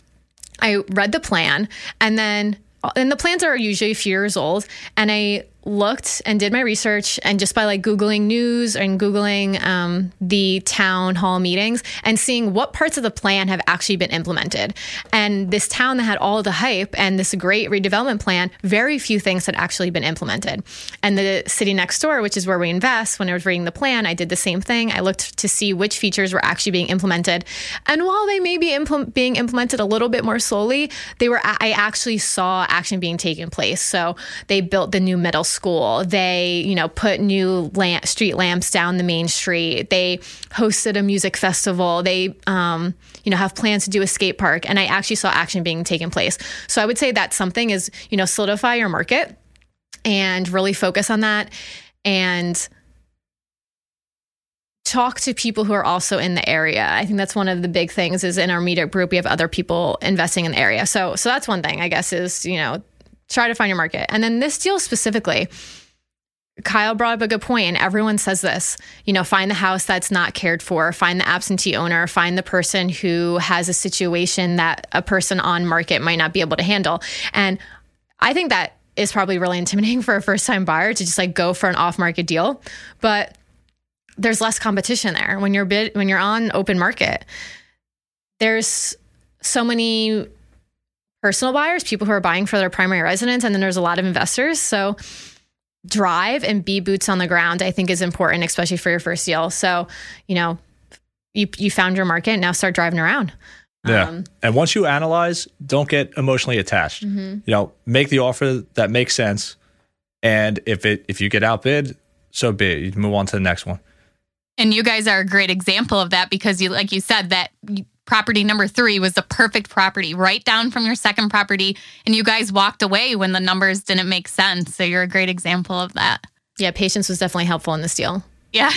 I read the plan and then and the plans are usually a few years old and I looked and did my research and just by like googling news and googling um, the town hall meetings and seeing what parts of the plan have actually been implemented. And this town that had all the hype and this great redevelopment plan very few things had actually been implemented. And the city next door which is where we invest when i was reading the plan i did the same thing. I looked to see which features were actually being implemented. And while they may be impl- being implemented a little bit more slowly they were i actually saw action being taken place. So they built the new middle school. They you know put new lamp, street lamps down the main street. They hosted a music festival. They um, you know have plans to do a skate park. And i actually saw action being taken place. So i would say that something is you know solidify your market and really focus on that and talk to people who are also in the area. I think that's one of the big things is in our meetup group we have other people investing in the area. So so that's one thing I guess is, you know, try to find your market. And then this deal specifically Kyle brought up a good point, and everyone says this. You know, find the house that's not cared for, find the absentee owner, find the person who has a situation that a person on market might not be able to handle. And I think that is probably really intimidating for a first time buyer to just like go for an off market deal. But there's less competition there when you're bid when you're on open market. There's so many personal buyers, people who are buying for their primary residence, and then there's a lot of investors. So drive and be boots on the ground, I think is important, especially for your first deal. So, you know, you you found your market, now start driving around. Yeah. Um, and once you analyze, don't get emotionally attached. Mm-hmm. You know, make the offer that makes sense. And if it if you get outbid, so be it. You move on to the next one. And you guys are a great example of that because you, like you said, that property number three was the perfect property, right down from your second property, and you guys walked away when the numbers didn't make sense. So you're a great example of that. Yeah, patience was definitely helpful in this deal. Yeah.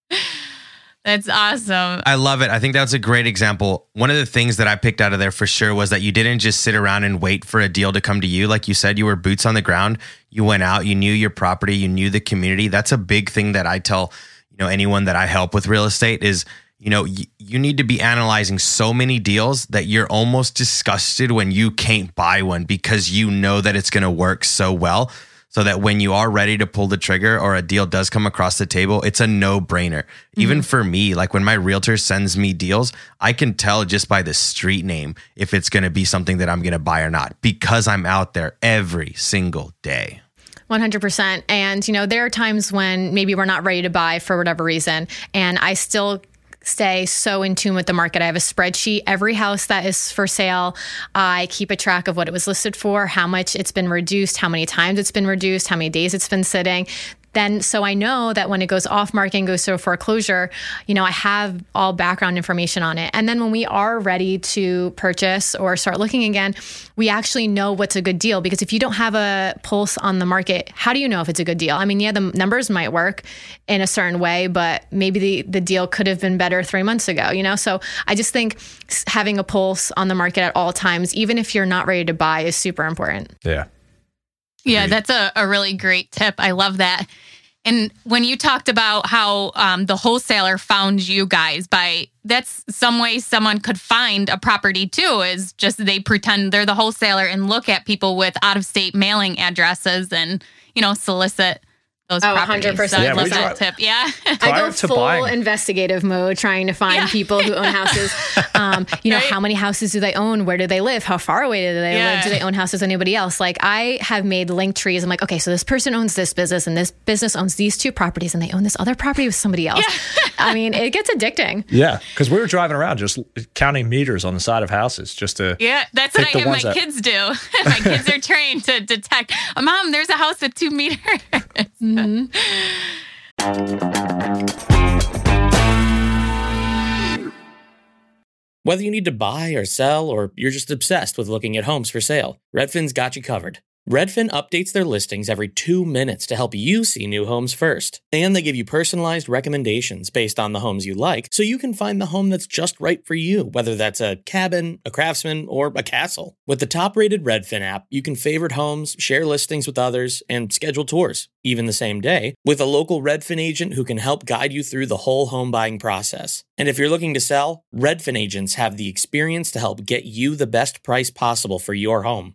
That's awesome. I love it. I think that's a great example. One of the things that I picked out of there for sure was that you didn't just sit around and wait for a deal to come to you. Like you said, you were boots on the ground. You went out, you knew your property, you knew the community. That's a big thing that I tell, you know, anyone that I help with real estate is, you know, y- you need to be analyzing so many deals that you're almost disgusted when you can't buy one because you know that it's going to work so well so that when you are ready to pull the trigger or a deal does come across the table, it's a no brainer. Even mm-hmm. for me, like when my realtor sends me deals, I can tell just by the street name if it's going to be something that I'm going to buy or not because I'm out there every single day. 100%. And, you know, there are times when maybe we're not ready to buy for whatever reason. And I still stay so in tune with the market. I have a spreadsheet. Every house that is for sale, I keep a track of what it was listed for, how much it's been reduced, how many times it's been reduced, how many days it's been sitting. Then, so I know that when it goes off market and goes to a foreclosure, you know, I have all background information on it. And then when we are ready to purchase or start looking again, we actually know what's a good deal. Because if you don't have a pulse on the market, how do you know if it's a good deal? I mean, yeah, the numbers might work in a certain way, but maybe the, the deal could have been better three months ago, you know? So I just think having a pulse on the market at all times, even if you're not ready to buy, is super important. Yeah. Yeah, that's a, a really great tip. I love that. And when you talked about how um, the wholesaler found you guys by that's some way someone could find a property too is just they pretend they're the wholesaler and look at people with out of state mailing addresses and you know solicit those Oh, properties. 100%. So I Yeah, love we that tip. Yeah. I go to full buying. investigative mode, trying to find Yeah. people who own houses. Um, you know, Right. how many houses do they own? Where do they live? How far away do they Yeah. live? Do they own houses with anybody else? Like I have made link trees. I'm like, okay, so this person owns this business, and this business owns these two properties, and they own this other property with somebody else. Yeah. I mean, it gets addicting. Yeah. Because we were driving around just counting meters on the side of houses just to. Yeah, that's what I have my that- kids do. my kids are trained to detect, "Oh, Mom, there's a house with two meters. Mm-hmm. Whether you need to buy or sell, or you're just obsessed with looking at homes for sale, Redfin's got you covered. Redfin updates their listings every two minutes to help you see new homes first. And they give you personalized recommendations based on the homes you like, so you can find the home that's just right for you, whether that's a cabin, a craftsman, or a castle. With the top rated Redfin app, you can favorite homes, share listings with others, and schedule tours, even the same day, with a local Redfin agent who can help guide you through the whole home buying process. And if you're looking to sell, Redfin agents have the experience to help get you the best price possible for your home.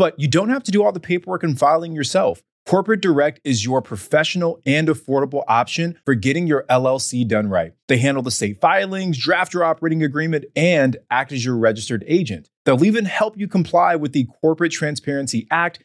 But you don't have to do all the paperwork and filing yourself. Corporate Direct is your professional and affordable option for getting your LLC done right. They handle the state filings, draft your operating agreement, and act as your registered agent. They'll even help you comply with the Corporate Transparency Act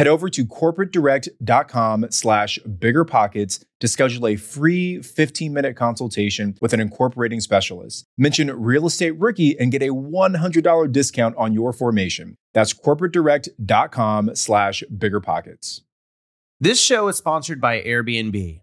Head over to corporatedirect.com slash biggerpockets to schedule a free 15-minute consultation with an incorporating specialist. Mention Real Estate Rookie and get a $100 discount on your formation. That's corporatedirect.com slash biggerpockets. This show is sponsored by Airbnb.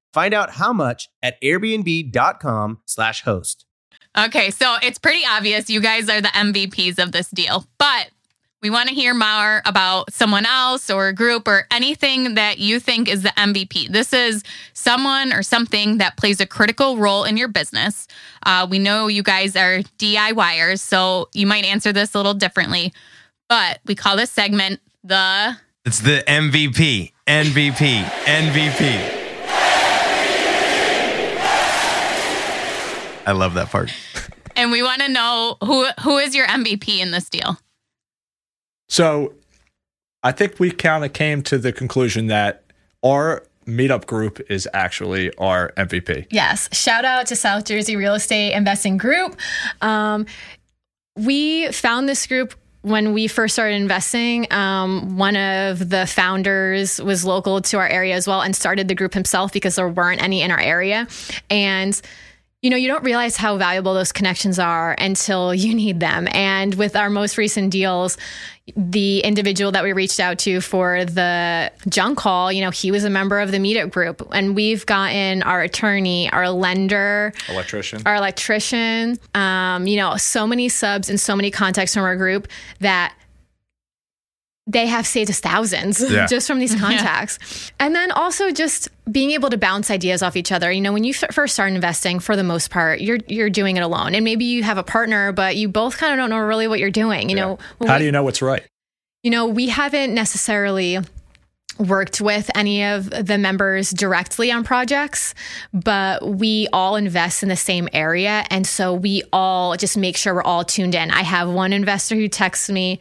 Find out how much at airbnb.com/slash host. Okay, so it's pretty obvious you guys are the MVPs of this deal, but we want to hear more about someone else or a group or anything that you think is the MVP. This is someone or something that plays a critical role in your business. Uh, we know you guys are DIYers, so you might answer this a little differently, but we call this segment the. It's the MVP, MVP, MVP. I love that part. And we want to know who who is your MVP in this deal. So I think we kind of came to the conclusion that our meetup group is actually our MVP. Yes. Shout out to South Jersey Real Estate Investing Group. Um, we found this group when we first started investing. Um, one of the founders was local to our area as well and started the group himself because there weren't any in our area. And you know, you don't realize how valuable those connections are until you need them. And with our most recent deals, the individual that we reached out to for the junk call, you know, he was a member of the meetup group. And we've gotten our attorney, our lender, Electrician. our electrician, um, you know, so many subs and so many contacts from our group that they have saved us thousands Yeah. just from these contacts. And then also just being able to bounce ideas off each other. You know, when you f- first start investing, for the most part, you're you're doing it alone, and maybe you have a partner, but you both kind of don't know really what you're doing. You know, How we- do you know what's right? you know, we haven't necessarily worked with any of the members directly on projects, but we all invest in the same area. And so we all just make sure we're all tuned in. I have one investor who texts me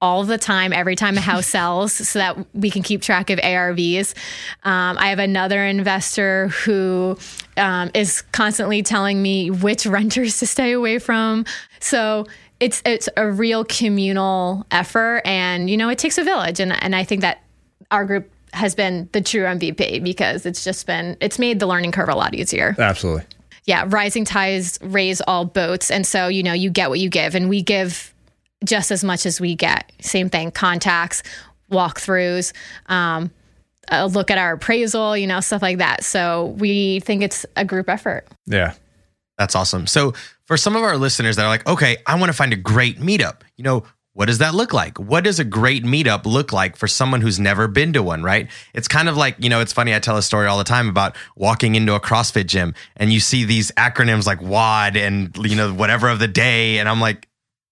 all the time, every time a house sells, so that we can keep track of ARVs. Um, I have another investor who um, is constantly telling me which renters to stay away from. So it's it's a real communal effort, and you know it takes a village, and and I think that our group has been the true MVP because it's just been it's made the learning curve a lot easier Absolutely. yeah, rising tides raise all boats. And so, you know, you get what you give, and we give just as much as we get. Same thing, contacts, walkthroughs, um, a look at our appraisal, you know, stuff like that. So we think it's a group effort. Yeah. That's awesome. So, for some of our listeners that are like, okay, I want to find a great meetup, you know, what does that look like? What does a great meetup look like for someone who's never been to one, right? It's kind of like, you know, it's funny. I tell a story all the time about walking into a CrossFit gym and you see these acronyms like WOD and, you know, whatever of the day. And I'm like,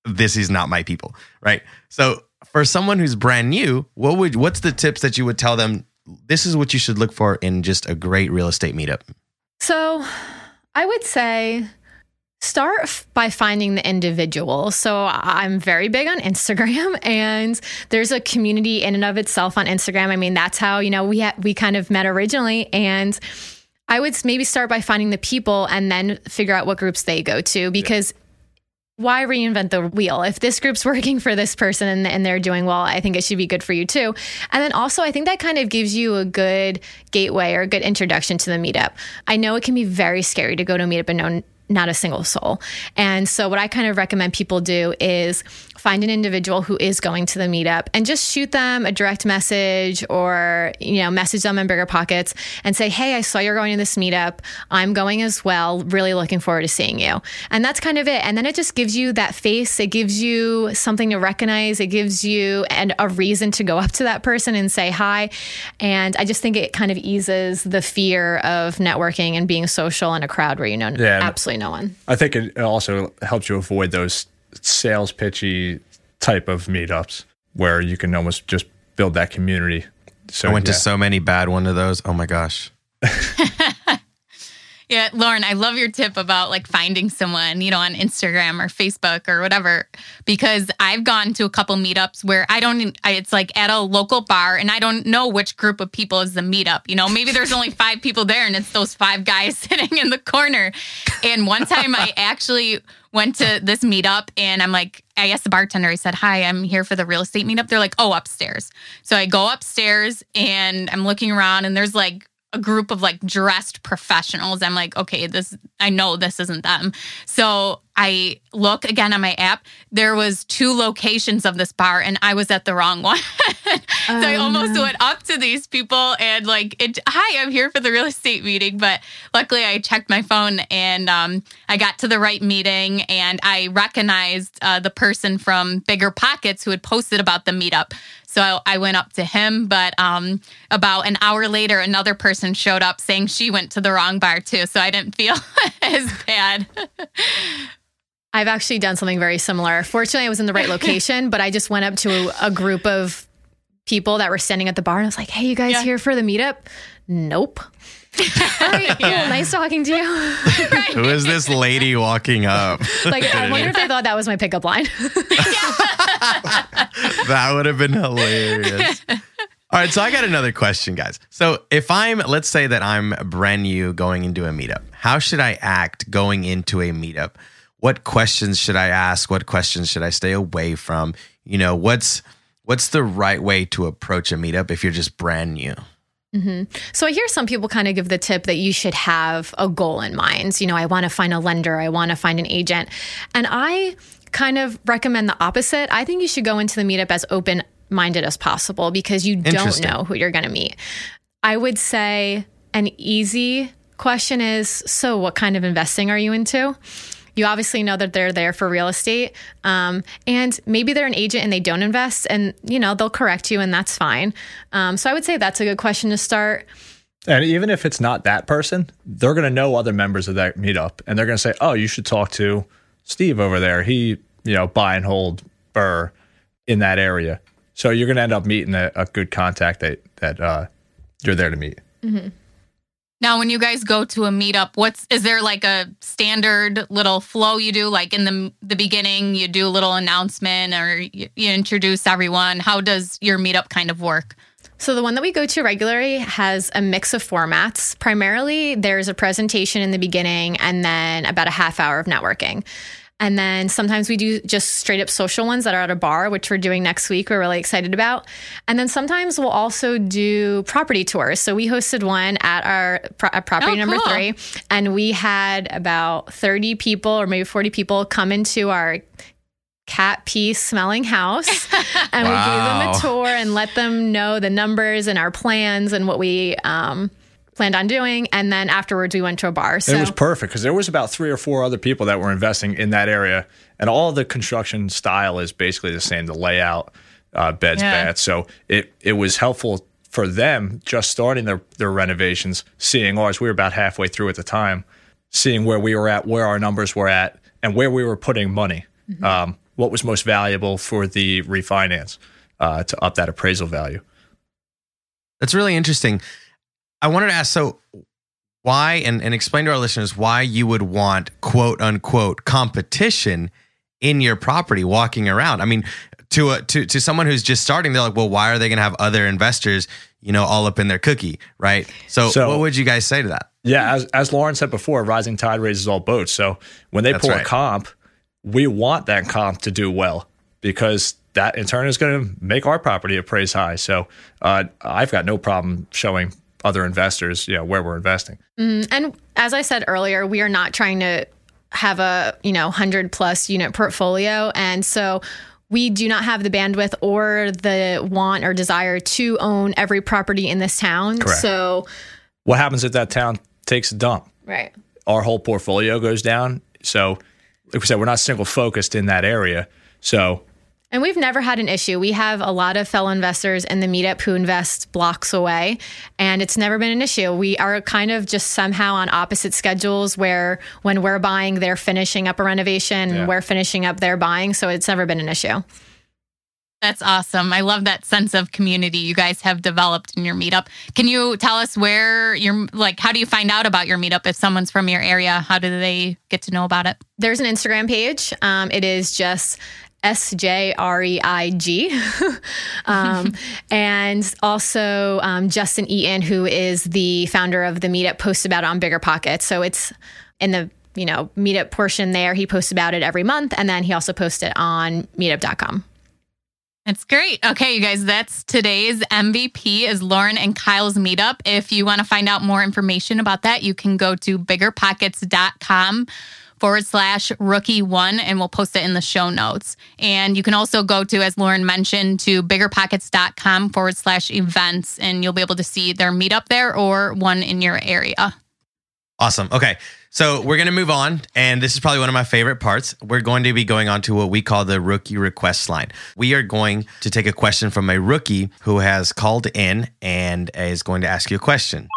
this is not my people, right? So, for someone who's brand new, what would, what's the tips that you would tell them? This is what you should look for in just a great real estate meetup. So I would say start f- by finding the individual. So I'm very big on Instagram and there's a community in and of itself on Instagram. I mean, that's how, you know, we ha- we kind of met originally and I would maybe start by finding the people and then figure out what groups they go to because why reinvent the wheel? If this group's working for this person and, and, they're doing well, I think it should be good for you too. And then also, I think that kind of gives you a good gateway or a good introduction to the meetup. I know it can be very scary to go to a meetup and know not a single soul. And so, what I kind of recommend people do is find an individual who is going to the meetup and just shoot them a direct message or, you know, message them in bigger pockets and say, Hey, I saw you're going to this meetup. I'm going as well. Really looking forward to seeing you. And that's kind of it. And then it just gives you that face. It gives you something to recognize. It gives you and a reason to go up to that person and say hi. And I just think it kind of eases the fear of networking and being social in a crowd where you know yeah, absolutely no one. I think it also helps you avoid those sales pitchy type of meetups where you can almost just build that community. So I went yeah. to so many bad one of those. Oh my gosh. Yeah, Lauren, I love your tip about like finding someone, you know, on Instagram or Facebook or whatever, because I've gone to a couple meetups where I don't, it's like at a local bar and I don't know which group of people is the meetup. You know, maybe there's only five people there and it's those five guys sitting in the corner. And one time I actually went to this meetup and I'm like, I asked the bartender, I said, Hi, I'm here for the real estate meetup. They're like, Oh, upstairs. So I go upstairs and I'm looking around and there's like a group of like dressed professionals. I'm like, okay, this I know this isn't them. So I look again on my app. There was two locations of this bar, and I was at the wrong one. so I oh, almost went up to these people and like, it, "Hi, I'm here for the real estate meeting." But luckily, I checked my phone and um, I got to the right meeting, and I recognized uh, the person from Bigger Pockets who had posted about the meetup. So I went up to him, but um, about an hour later, another person showed up saying she went to the wrong bar too. So I didn't feel as bad. I've actually done something very similar. Fortunately, I was in the right location, but I just went up to a, a group of people that were standing at the bar and I was like, hey, you guys yeah. here for the meetup? Nope. All right, cool. Yeah. Nice talking to you. right. Who is this lady walking up? Like, I wonder if they thought that was my pickup line. that would have been hilarious. All right, so I got another question, guys. So if I'm, let's say that I'm brand new going into a meetup, how should I act going into a meetup? What questions should I ask? What questions should I stay away from? You know, what's what's the right way to approach a meetup if you're just brand new? Mm-hmm. So I hear some people kind of give the tip that you should have a goal in mind. You know, I want to find a lender, I want to find an agent. And I kind of recommend the opposite. I think you should go into the meetup as open minded as possible because you don't know who you're going to meet. I would say an easy question is so, what kind of investing are you into? You obviously know that they're there for real estate. Um, and maybe they're an agent and they don't invest, and you know, they'll correct you, and that's fine. Um, so I would say that's a good question to start. And even if it's not that person, they're going to know other members of that meetup and they're going to say, oh, you should talk to Steve over there. He, you know, buy and hold BRRRR in that area. So you're going to end up meeting a, a good contact that that uh, you're there to meet. Mm-hmm. Now, when you guys go to a meetup, what's is there like a standard little flow you do? Like in the the beginning, you do a little announcement or you, you introduce everyone. How does your meetup kind of work? So the one that we go to regularly has a mix of formats. Primarily, there's a presentation in the beginning and then about a half hour of networking. And then sometimes we do just straight up social ones that are at a bar, which we're doing next week. We're really excited about. And then sometimes we'll also do property tours. So we hosted one at our pro- at property oh, number cool. three, and we had about 30 people or maybe 40 people come into our cat pee smelling house and wow. we gave them a tour and let them know the numbers and our plans and what we um, planned on doing. And then afterwards, we went to a bar. So it was perfect because there was about three or four other people that were investing in that area, and all the construction style is basically the same. The layout, uh, beds, yeah. baths. So it it was helpful for them just starting their their renovations, seeing ours. We were about halfway through at the time, seeing where we were at, where our numbers were at, and where we were putting money. Mm-hmm. Um, what was most valuable for the refinance uh, to up that appraisal value. That's really interesting. I wanted to ask so why and, and explain to our listeners why you would want quote unquote competition in your property walking around. I mean, to a, to to someone who's just starting, they're like, well, why are they going to have other investors you know, all up in their cookie, right? So, So- what would you guys say to that? Yeah, as, as Lauren said before, rising tide raises all boats. So when they That's pull right. a comp, we want that comp to do well because that in turn is going to make our property appraise high. So uh, I've got no problem showing other investors, you know, where we're investing. Mm-hmm. And as I said earlier, we are not trying to have a, you know, 100 plus unit portfolio. And so we do not have the bandwidth or the want or desire to own every property in this town. Correct. So, What happens if that town takes a dump? right. Our whole portfolio goes down. So, like we said, we're not single focused in that area. So And we've never had an issue. We have a lot of fellow investors in the meetup who invest blocks away, and it's never been an issue. We are kind of just somehow on opposite schedules where when we're buying, they're finishing up a renovation, Yeah. we're finishing up their buying. So it's never been an issue. That's awesome. I love that sense of community you guys have developed in your meetup. Can you tell us where you're like, how do you find out about your meetup? If someone's from your area, how do they get to know about it? There's an Instagram page. Um, it is just S J R E I G. um, and also um, Justin Eaton, who is the founder of the meetup, posts about it on Bigger Pockets. So it's in the you know meetup portion there. He posts about it every month, and then he also posts it on meetup.com. That's great. Okay, you guys, that's today's MVP is Lauren and Kyle's meetup. If you want to find out more information about that, you can go to biggerpockets.com forward slash rookie one and we'll post it in the show notes. And you can also go to, as Lauren mentioned, to biggerpockets.com forward slash events and you'll be able to see their meetup there or one in your area. Awesome. Okay. So we're going to move on. And this is probably one of my favorite parts. We're going to be going on to what we call the rookie request line. We are going to take a question from a rookie who has called in and is going to ask you a question.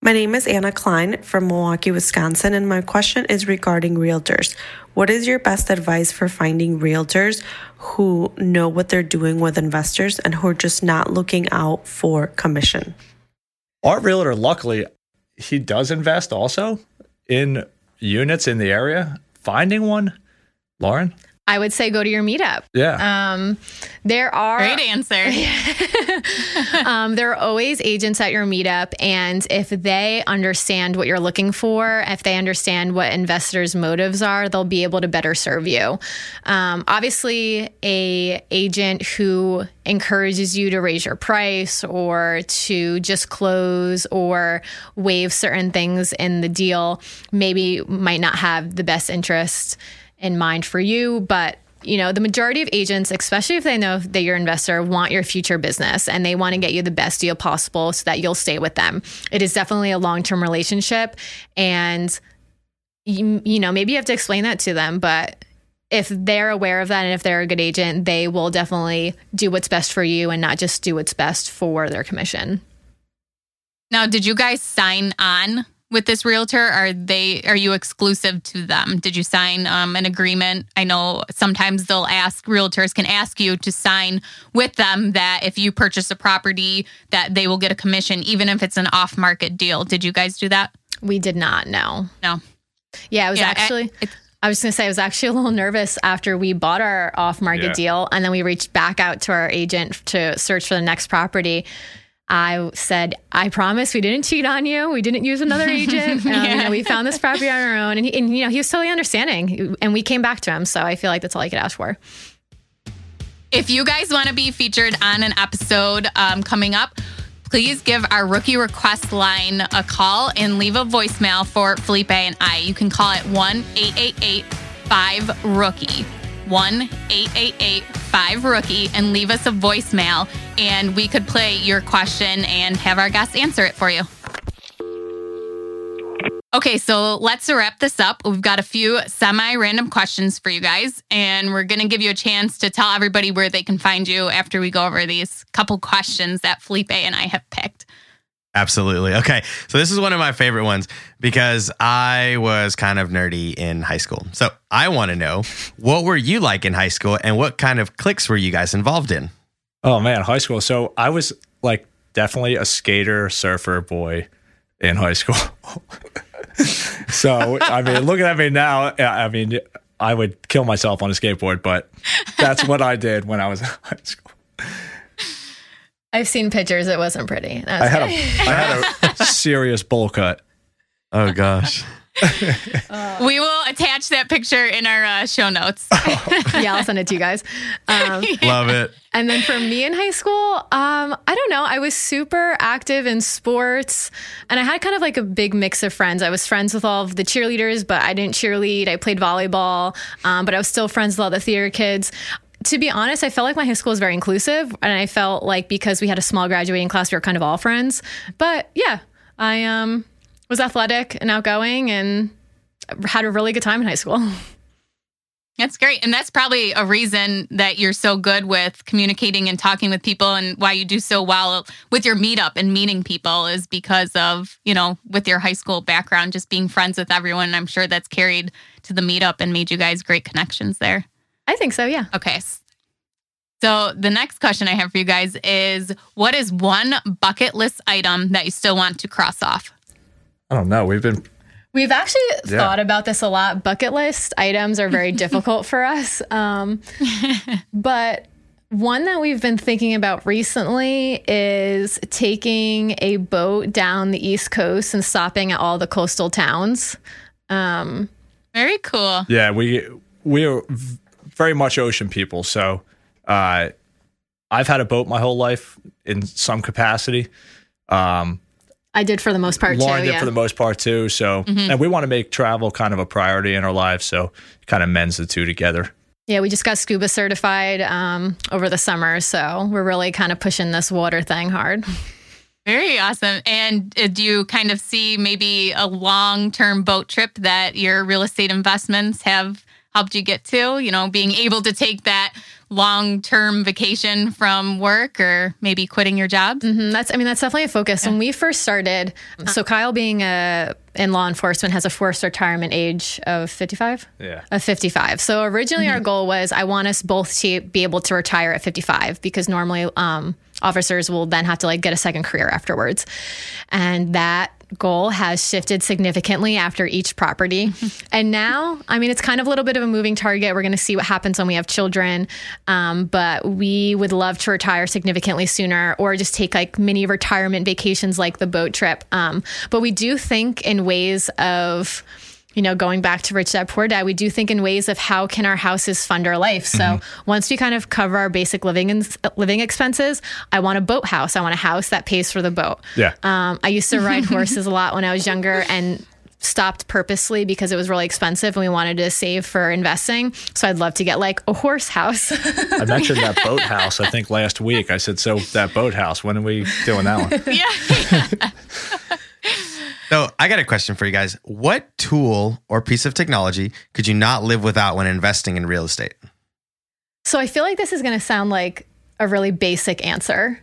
My name is Anna Klein from Milwaukee, Wisconsin, and my question is regarding realtors. What is your best advice for finding realtors who know what they're doing with investors and who are just not looking out for commission? our realtor, luckily, he does invest also in units in the area. Finding one, Lauren? I would say go to your meetup. Yeah. Um, there are Great answer. um, there are always agents at your meetup, and if they understand what you're looking for, if they understand what investors' motives are, they'll be able to better serve you. Um, obviously, a agent who encourages you to raise your price or to just close or waive certain things in the deal maybe might not have the best interest in mind for you, but you know, the majority of agents, especially if they know that you're an investor, want your future business and they want to get you the best deal possible so that you'll stay with them. It is definitely a long term relationship. And, you, you know, maybe you have to explain that to them, but if they're aware of that and if they're a good agent, they will definitely do what's best for you and not just do what's best for their commission. Now, did you guys sign on with this realtor? Are they are you exclusive to them? Did you sign um, an agreement? I know sometimes they'll ask realtors can ask you to sign with them that if you purchase a property that they will get a commission even if it's an off market deal. Did you guys do that? We did not know. No. Yeah, it was Yeah, I- actually. it's- I was going to say I was actually a little nervous after we bought our off-market Yeah. deal, and then we reached back out to our agent to search for the next property. I said, "I promise we didn't cheat on you. We didn't use another agent. Um, you know, we found this property on our own." And, he, and you know, he was totally understanding, and we came back to him. So I feel like that's all I could ask for. If you guys want to be featured on an episode um, coming up, please give our rookie request line a call and leave a voicemail for Felipe and I. You can call it 1 888 5 Rookie. 1 888 5 Rookie and leave us a voicemail, and we could play your question and have our guests answer it for you. Okay, so let's wrap this up. We've got a few semi random questions for you guys, and we're going to give you a chance to tell everybody where they can find you after we go over these couple questions that Felipe and I have picked. Absolutely. Okay. So this is one of my favorite ones because I was kind of nerdy in high school. So I want to know what were you like in high school and what kind of cliques were you guys involved in? Oh man, high school. So I was like definitely a skater, surfer boy in high school. so I mean, looking at me now, I mean, I would kill myself on a skateboard, but that's what I did when I was in high school. I've seen pictures. It wasn't pretty. That I had a good. I had a serious bowl cut. Oh gosh. We will attach that picture in our uh, show notes. yeah, I'll send it to you guys. Um, Love it. And then for me in high school, um, I don't know. I was super active in sports and I had kind of like a big mix of friends. I was friends with all of the cheerleaders, but I didn't cheerlead. I played volleyball, um, but I was still friends with all the theater kids. To be honest, I felt like my high school was very inclusive. And I felt like because we had a small graduating class, we were kind of all friends. But yeah, I um, was athletic and outgoing and had a really good time in high school. That's great. And that's probably a reason that you're so good with communicating and talking with people and why you do so well with your meetup and meeting people is because of, you know, with your high school background, just being friends with everyone. I'm sure that's carried to the meetup and made you guys great connections there. I think so, yeah. Okay. So the next question I have for you guys is what is one bucket list item that you still want to cross off? I don't know. We've been We've actually Yeah. thought about this a lot. Bucket list items are very difficult for us. Um, but one that we've been thinking about recently is taking a boat down the East Coast and stopping at all the coastal towns. Um, Very cool. Yeah, we we are v- very much ocean people. So uh, I've had a boat my whole life in some capacity. Um, I did for the most part Lauren too. did Yeah. for the most part too. So, and we want to make travel kind of a priority in our lives. So, it kind of mends the two together. yeah, we just got scuba certified um, over the summer, so we're really kind of pushing this water thing hard. Very awesome. And uh, do you kind of see maybe a long term boat trip that your real estate investments have helped you get to? You know, being able to take that long term vacation from work or maybe quitting your job? Mhm, That's, I mean, that's definitely a focus. When we first started, so Kyle being a, in law enforcement has a forced retirement age of 55? Yeah. Of 55. So originally our goal was I want us both to be able to retire at 55 because normally um, officers will then have to like get a second career afterwards. And that goal has shifted significantly after each property. and now, I mean, it's kind of a little bit of a moving target. We're going to see what happens when we have children. Um, but we would love to retire significantly sooner or just take like mini retirement vacations like the boat trip. Um, but we do think in ways of, you know, going back to Rich Dad Poor Dad, we do think in ways of how can our houses fund our life. So once we kind of cover our basic living and living expenses, I want a boat house. I want a house that pays for the boat. Yeah. Um, I used to ride horses a lot when I was younger and stopped purposely because it was really expensive and we wanted to save for investing. So I'd love to get like a horse house. I mentioned that boat house, I think last week. I said, so that boat house, when are we doing that one? Yeah. So I got a question for you guys. What tool or piece of technology could you not live without when investing in real estate? So I feel like this is going to sound like a really basic answer,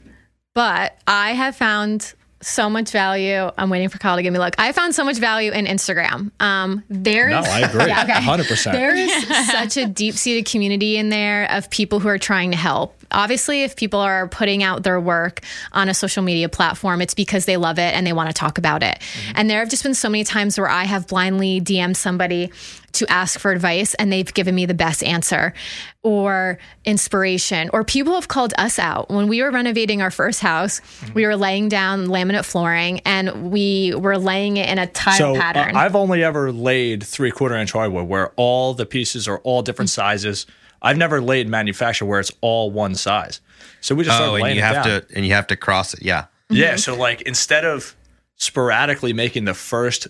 but I have found so much value. I'm waiting for Kyle to give me a look. I found so much value in Instagram. Um, there's No, I agree. Yeah, okay. 100%. There is such a deep seated community in there of people who are trying to help. Obviously, if people are putting out their work on a social media platform, it's because they love it and they want to talk about it. And there have just been so many times where I have blindly DM'd somebody to ask for advice and they've given me the best answer or inspiration or people have called us out when we were renovating our first house we were laying down laminate flooring and we were laying it in a tile so uh, pattern I've only ever laid three quarter inch hardwood where all the pieces are all different Mm-hmm. sizes. I've never laid manufacture where it's all one size. So we just oh, started Oh, and laying you it have down. to and you have to cross it. Yeah. Yeah. Mm-hmm. So like instead of sporadically making the first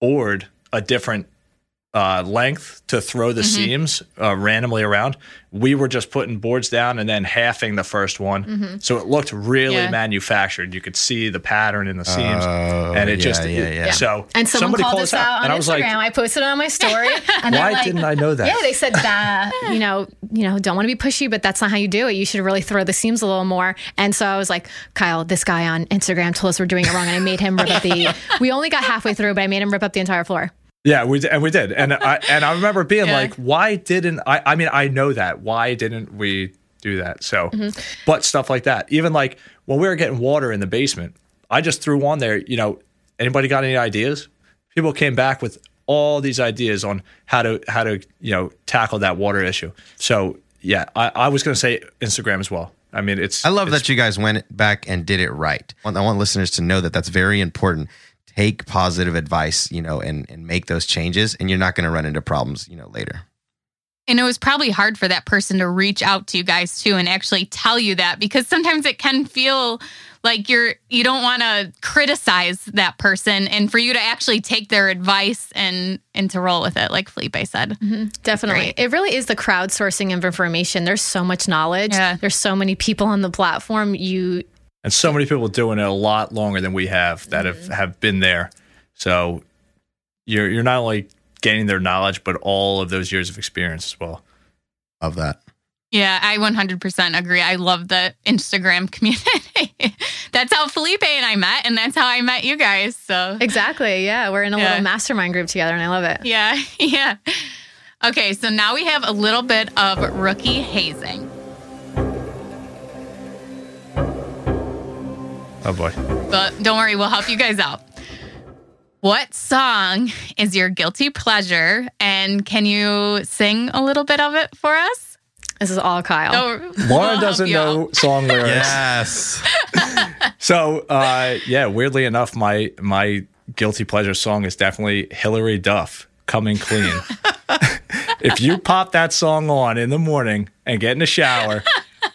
board a different uh, length to throw the seams uh, randomly around, we were just putting boards down and then halving the first one, so it looked really Yeah. manufactured. You could see the pattern in the seams, Oh, and it yeah, just yeah, yeah. So and someone somebody called called us out on and I was Instagram. like, I posted it on my story. And they're why like, didn't I know that? Yeah, they said that you know, you know, don't want to be pushy, but that's not how you do it. You should really throw the seams a little more. And so I was like, Kyle, this guy on Instagram told us we're doing it wrong, and I made him rip up the. We only got halfway through, but I made him rip up the entire floor. Yeah, we did, and we did, and I and I remember being Yeah. like, why didn't I? I mean, I know that. Why didn't we do that? So, Mm-hmm. but stuff like that, even like when we were getting water in the basement, I just threw on there. You know, anybody got any ideas? People came back with all these ideas on how to how to you know tackle that water issue. So yeah, I, I was going to say Instagram as well. I mean, it's. I love it's- that you guys went back and did it right. I want, I want listeners to know that that's very important. Take positive advice, you know, and and make those changes, and you're not going to run into problems, you know, later. And it was probably hard for that person to reach out to you guys too and actually tell you that because sometimes it can feel like you're you don't want to criticize that person and for you to actually take their advice and and to roll with it like Felipe said. Mm-hmm. Definitely. Great. It really is the crowdsourcing of information. There's so much knowledge. Yeah. There's so many people on the platform. You and so many people doing it a lot longer than we have that have, mm-hmm. have been there. So you're you're not only gaining their knowledge, but all of those years of experience as well. Love that. Yeah, I 100% agree. I love the Instagram community. that's how Felipe and I met and that's how I met you guys. So exactly. Yeah. We're in a Yeah. little mastermind group together and I love it. Yeah, yeah. Okay, so now we have a little bit of rookie hazing. Oh boy. But don't worry, we'll help you guys out. What song is your guilty pleasure? And can you sing a little bit of it for us? This is all Kyle. Oh, we'll doesn't know out. song lyrics. Yes. So uh, yeah, weirdly enough, my my guilty pleasure song is definitely Hilary Duff, "Coming Clean." if you pop that song on in the morning and get in the shower,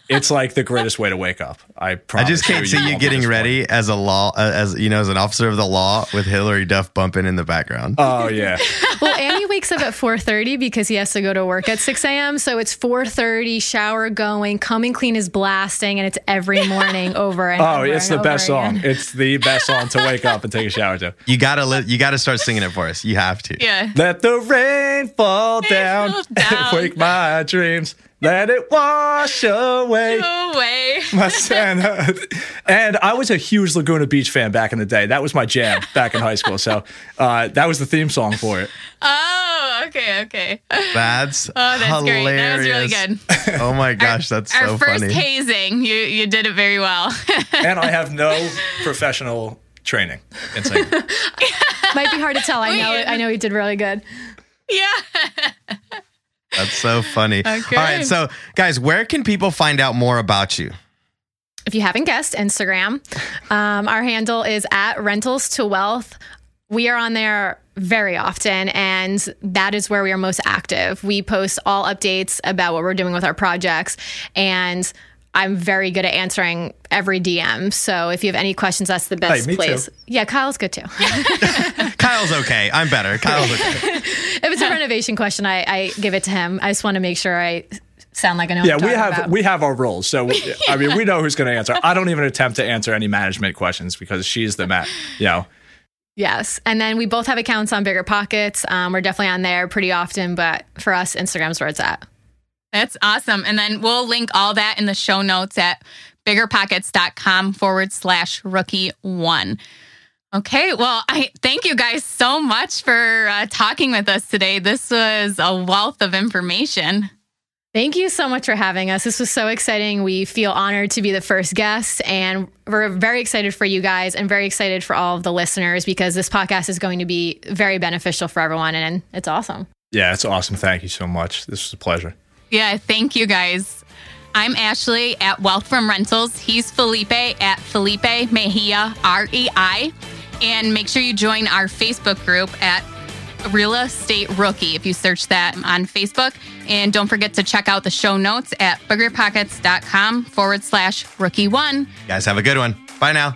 it's like the greatest way to wake up. I I just can't see you getting be ready as a law, uh, as you know, as an officer of the law with Hilary Duff bumping in the background. Oh yeah, well, Andy wakes up at 4:30 because he has to go to work at 6 a.m. So it's 4:30, shower going, coming clean is blasting, and it's every morning over and oh, over it's the and best over song. It's the best song to wake up and take a shower to. You gotta li- you gotta start singing it for us. You have to. Yeah. Let the rain fall down, fall down. wake my dreams. Let it wash away. Away. my Santa. And I was a huge Laguna Beach fan back in the day. That was my jam back in high school. So uh, that was the theme song for it. Oh, okay, okay. That's Oh, that's hilarious. great. That was really good. Oh my gosh, that's Our so first funny. hazing, you you did it very well. And I have no professional training in singing. Might be hard to tell. I know. Wait. I know he did really good. yeah. That's so funny. Okay. All right, so guys, where can people find out more about you? If you haven't guessed, Instagram. Um, our handle is at rentals to wealth. We are on there very often, and that is where we are most active. We post all updates about what we're doing with our projects, and I'm very good at answering every DM. So if you have any questions, that's the best me too. place. Yeah, Kyle's good too. Kyle's okay. I'm better. Kyle's okay. if it's a renovation question, I, I give it to him. I just want to make sure I sound like I know. Yeah, what I'm we have about. we have our roles. So we, I mean, we know who's going to answer. I don't even attempt to answer any management questions because she's the mat. You know, Yes. And then we both have accounts on Bigger Pockets. Um, we're definitely on there pretty often, but for us, Instagram's where it's at. That's awesome. And then we'll link all that in the show notes at biggerpockets.com forward slash rookie one. Okay, well, I thank you guys so much for uh, talking with us today. This was a wealth of information. Thank you so much for having us. This was so exciting. We feel honored to be the first guest, and we're very excited for you guys and very excited for all of the listeners because this podcast is going to be very beneficial for everyone, and it's awesome. yeah, it's awesome. Thank you so much. This was a pleasure. Yeah, thank you guys. I'm Ashley at Wealth from Rentals. He's Felipe at Felipe Mejia, R E I. And make sure you join our Facebook group at Real Estate Rookie if you search that on Facebook. And don't forget to check out the show notes at biggerpockets.com forward slash rookie one. Guys have a good one. Bye now.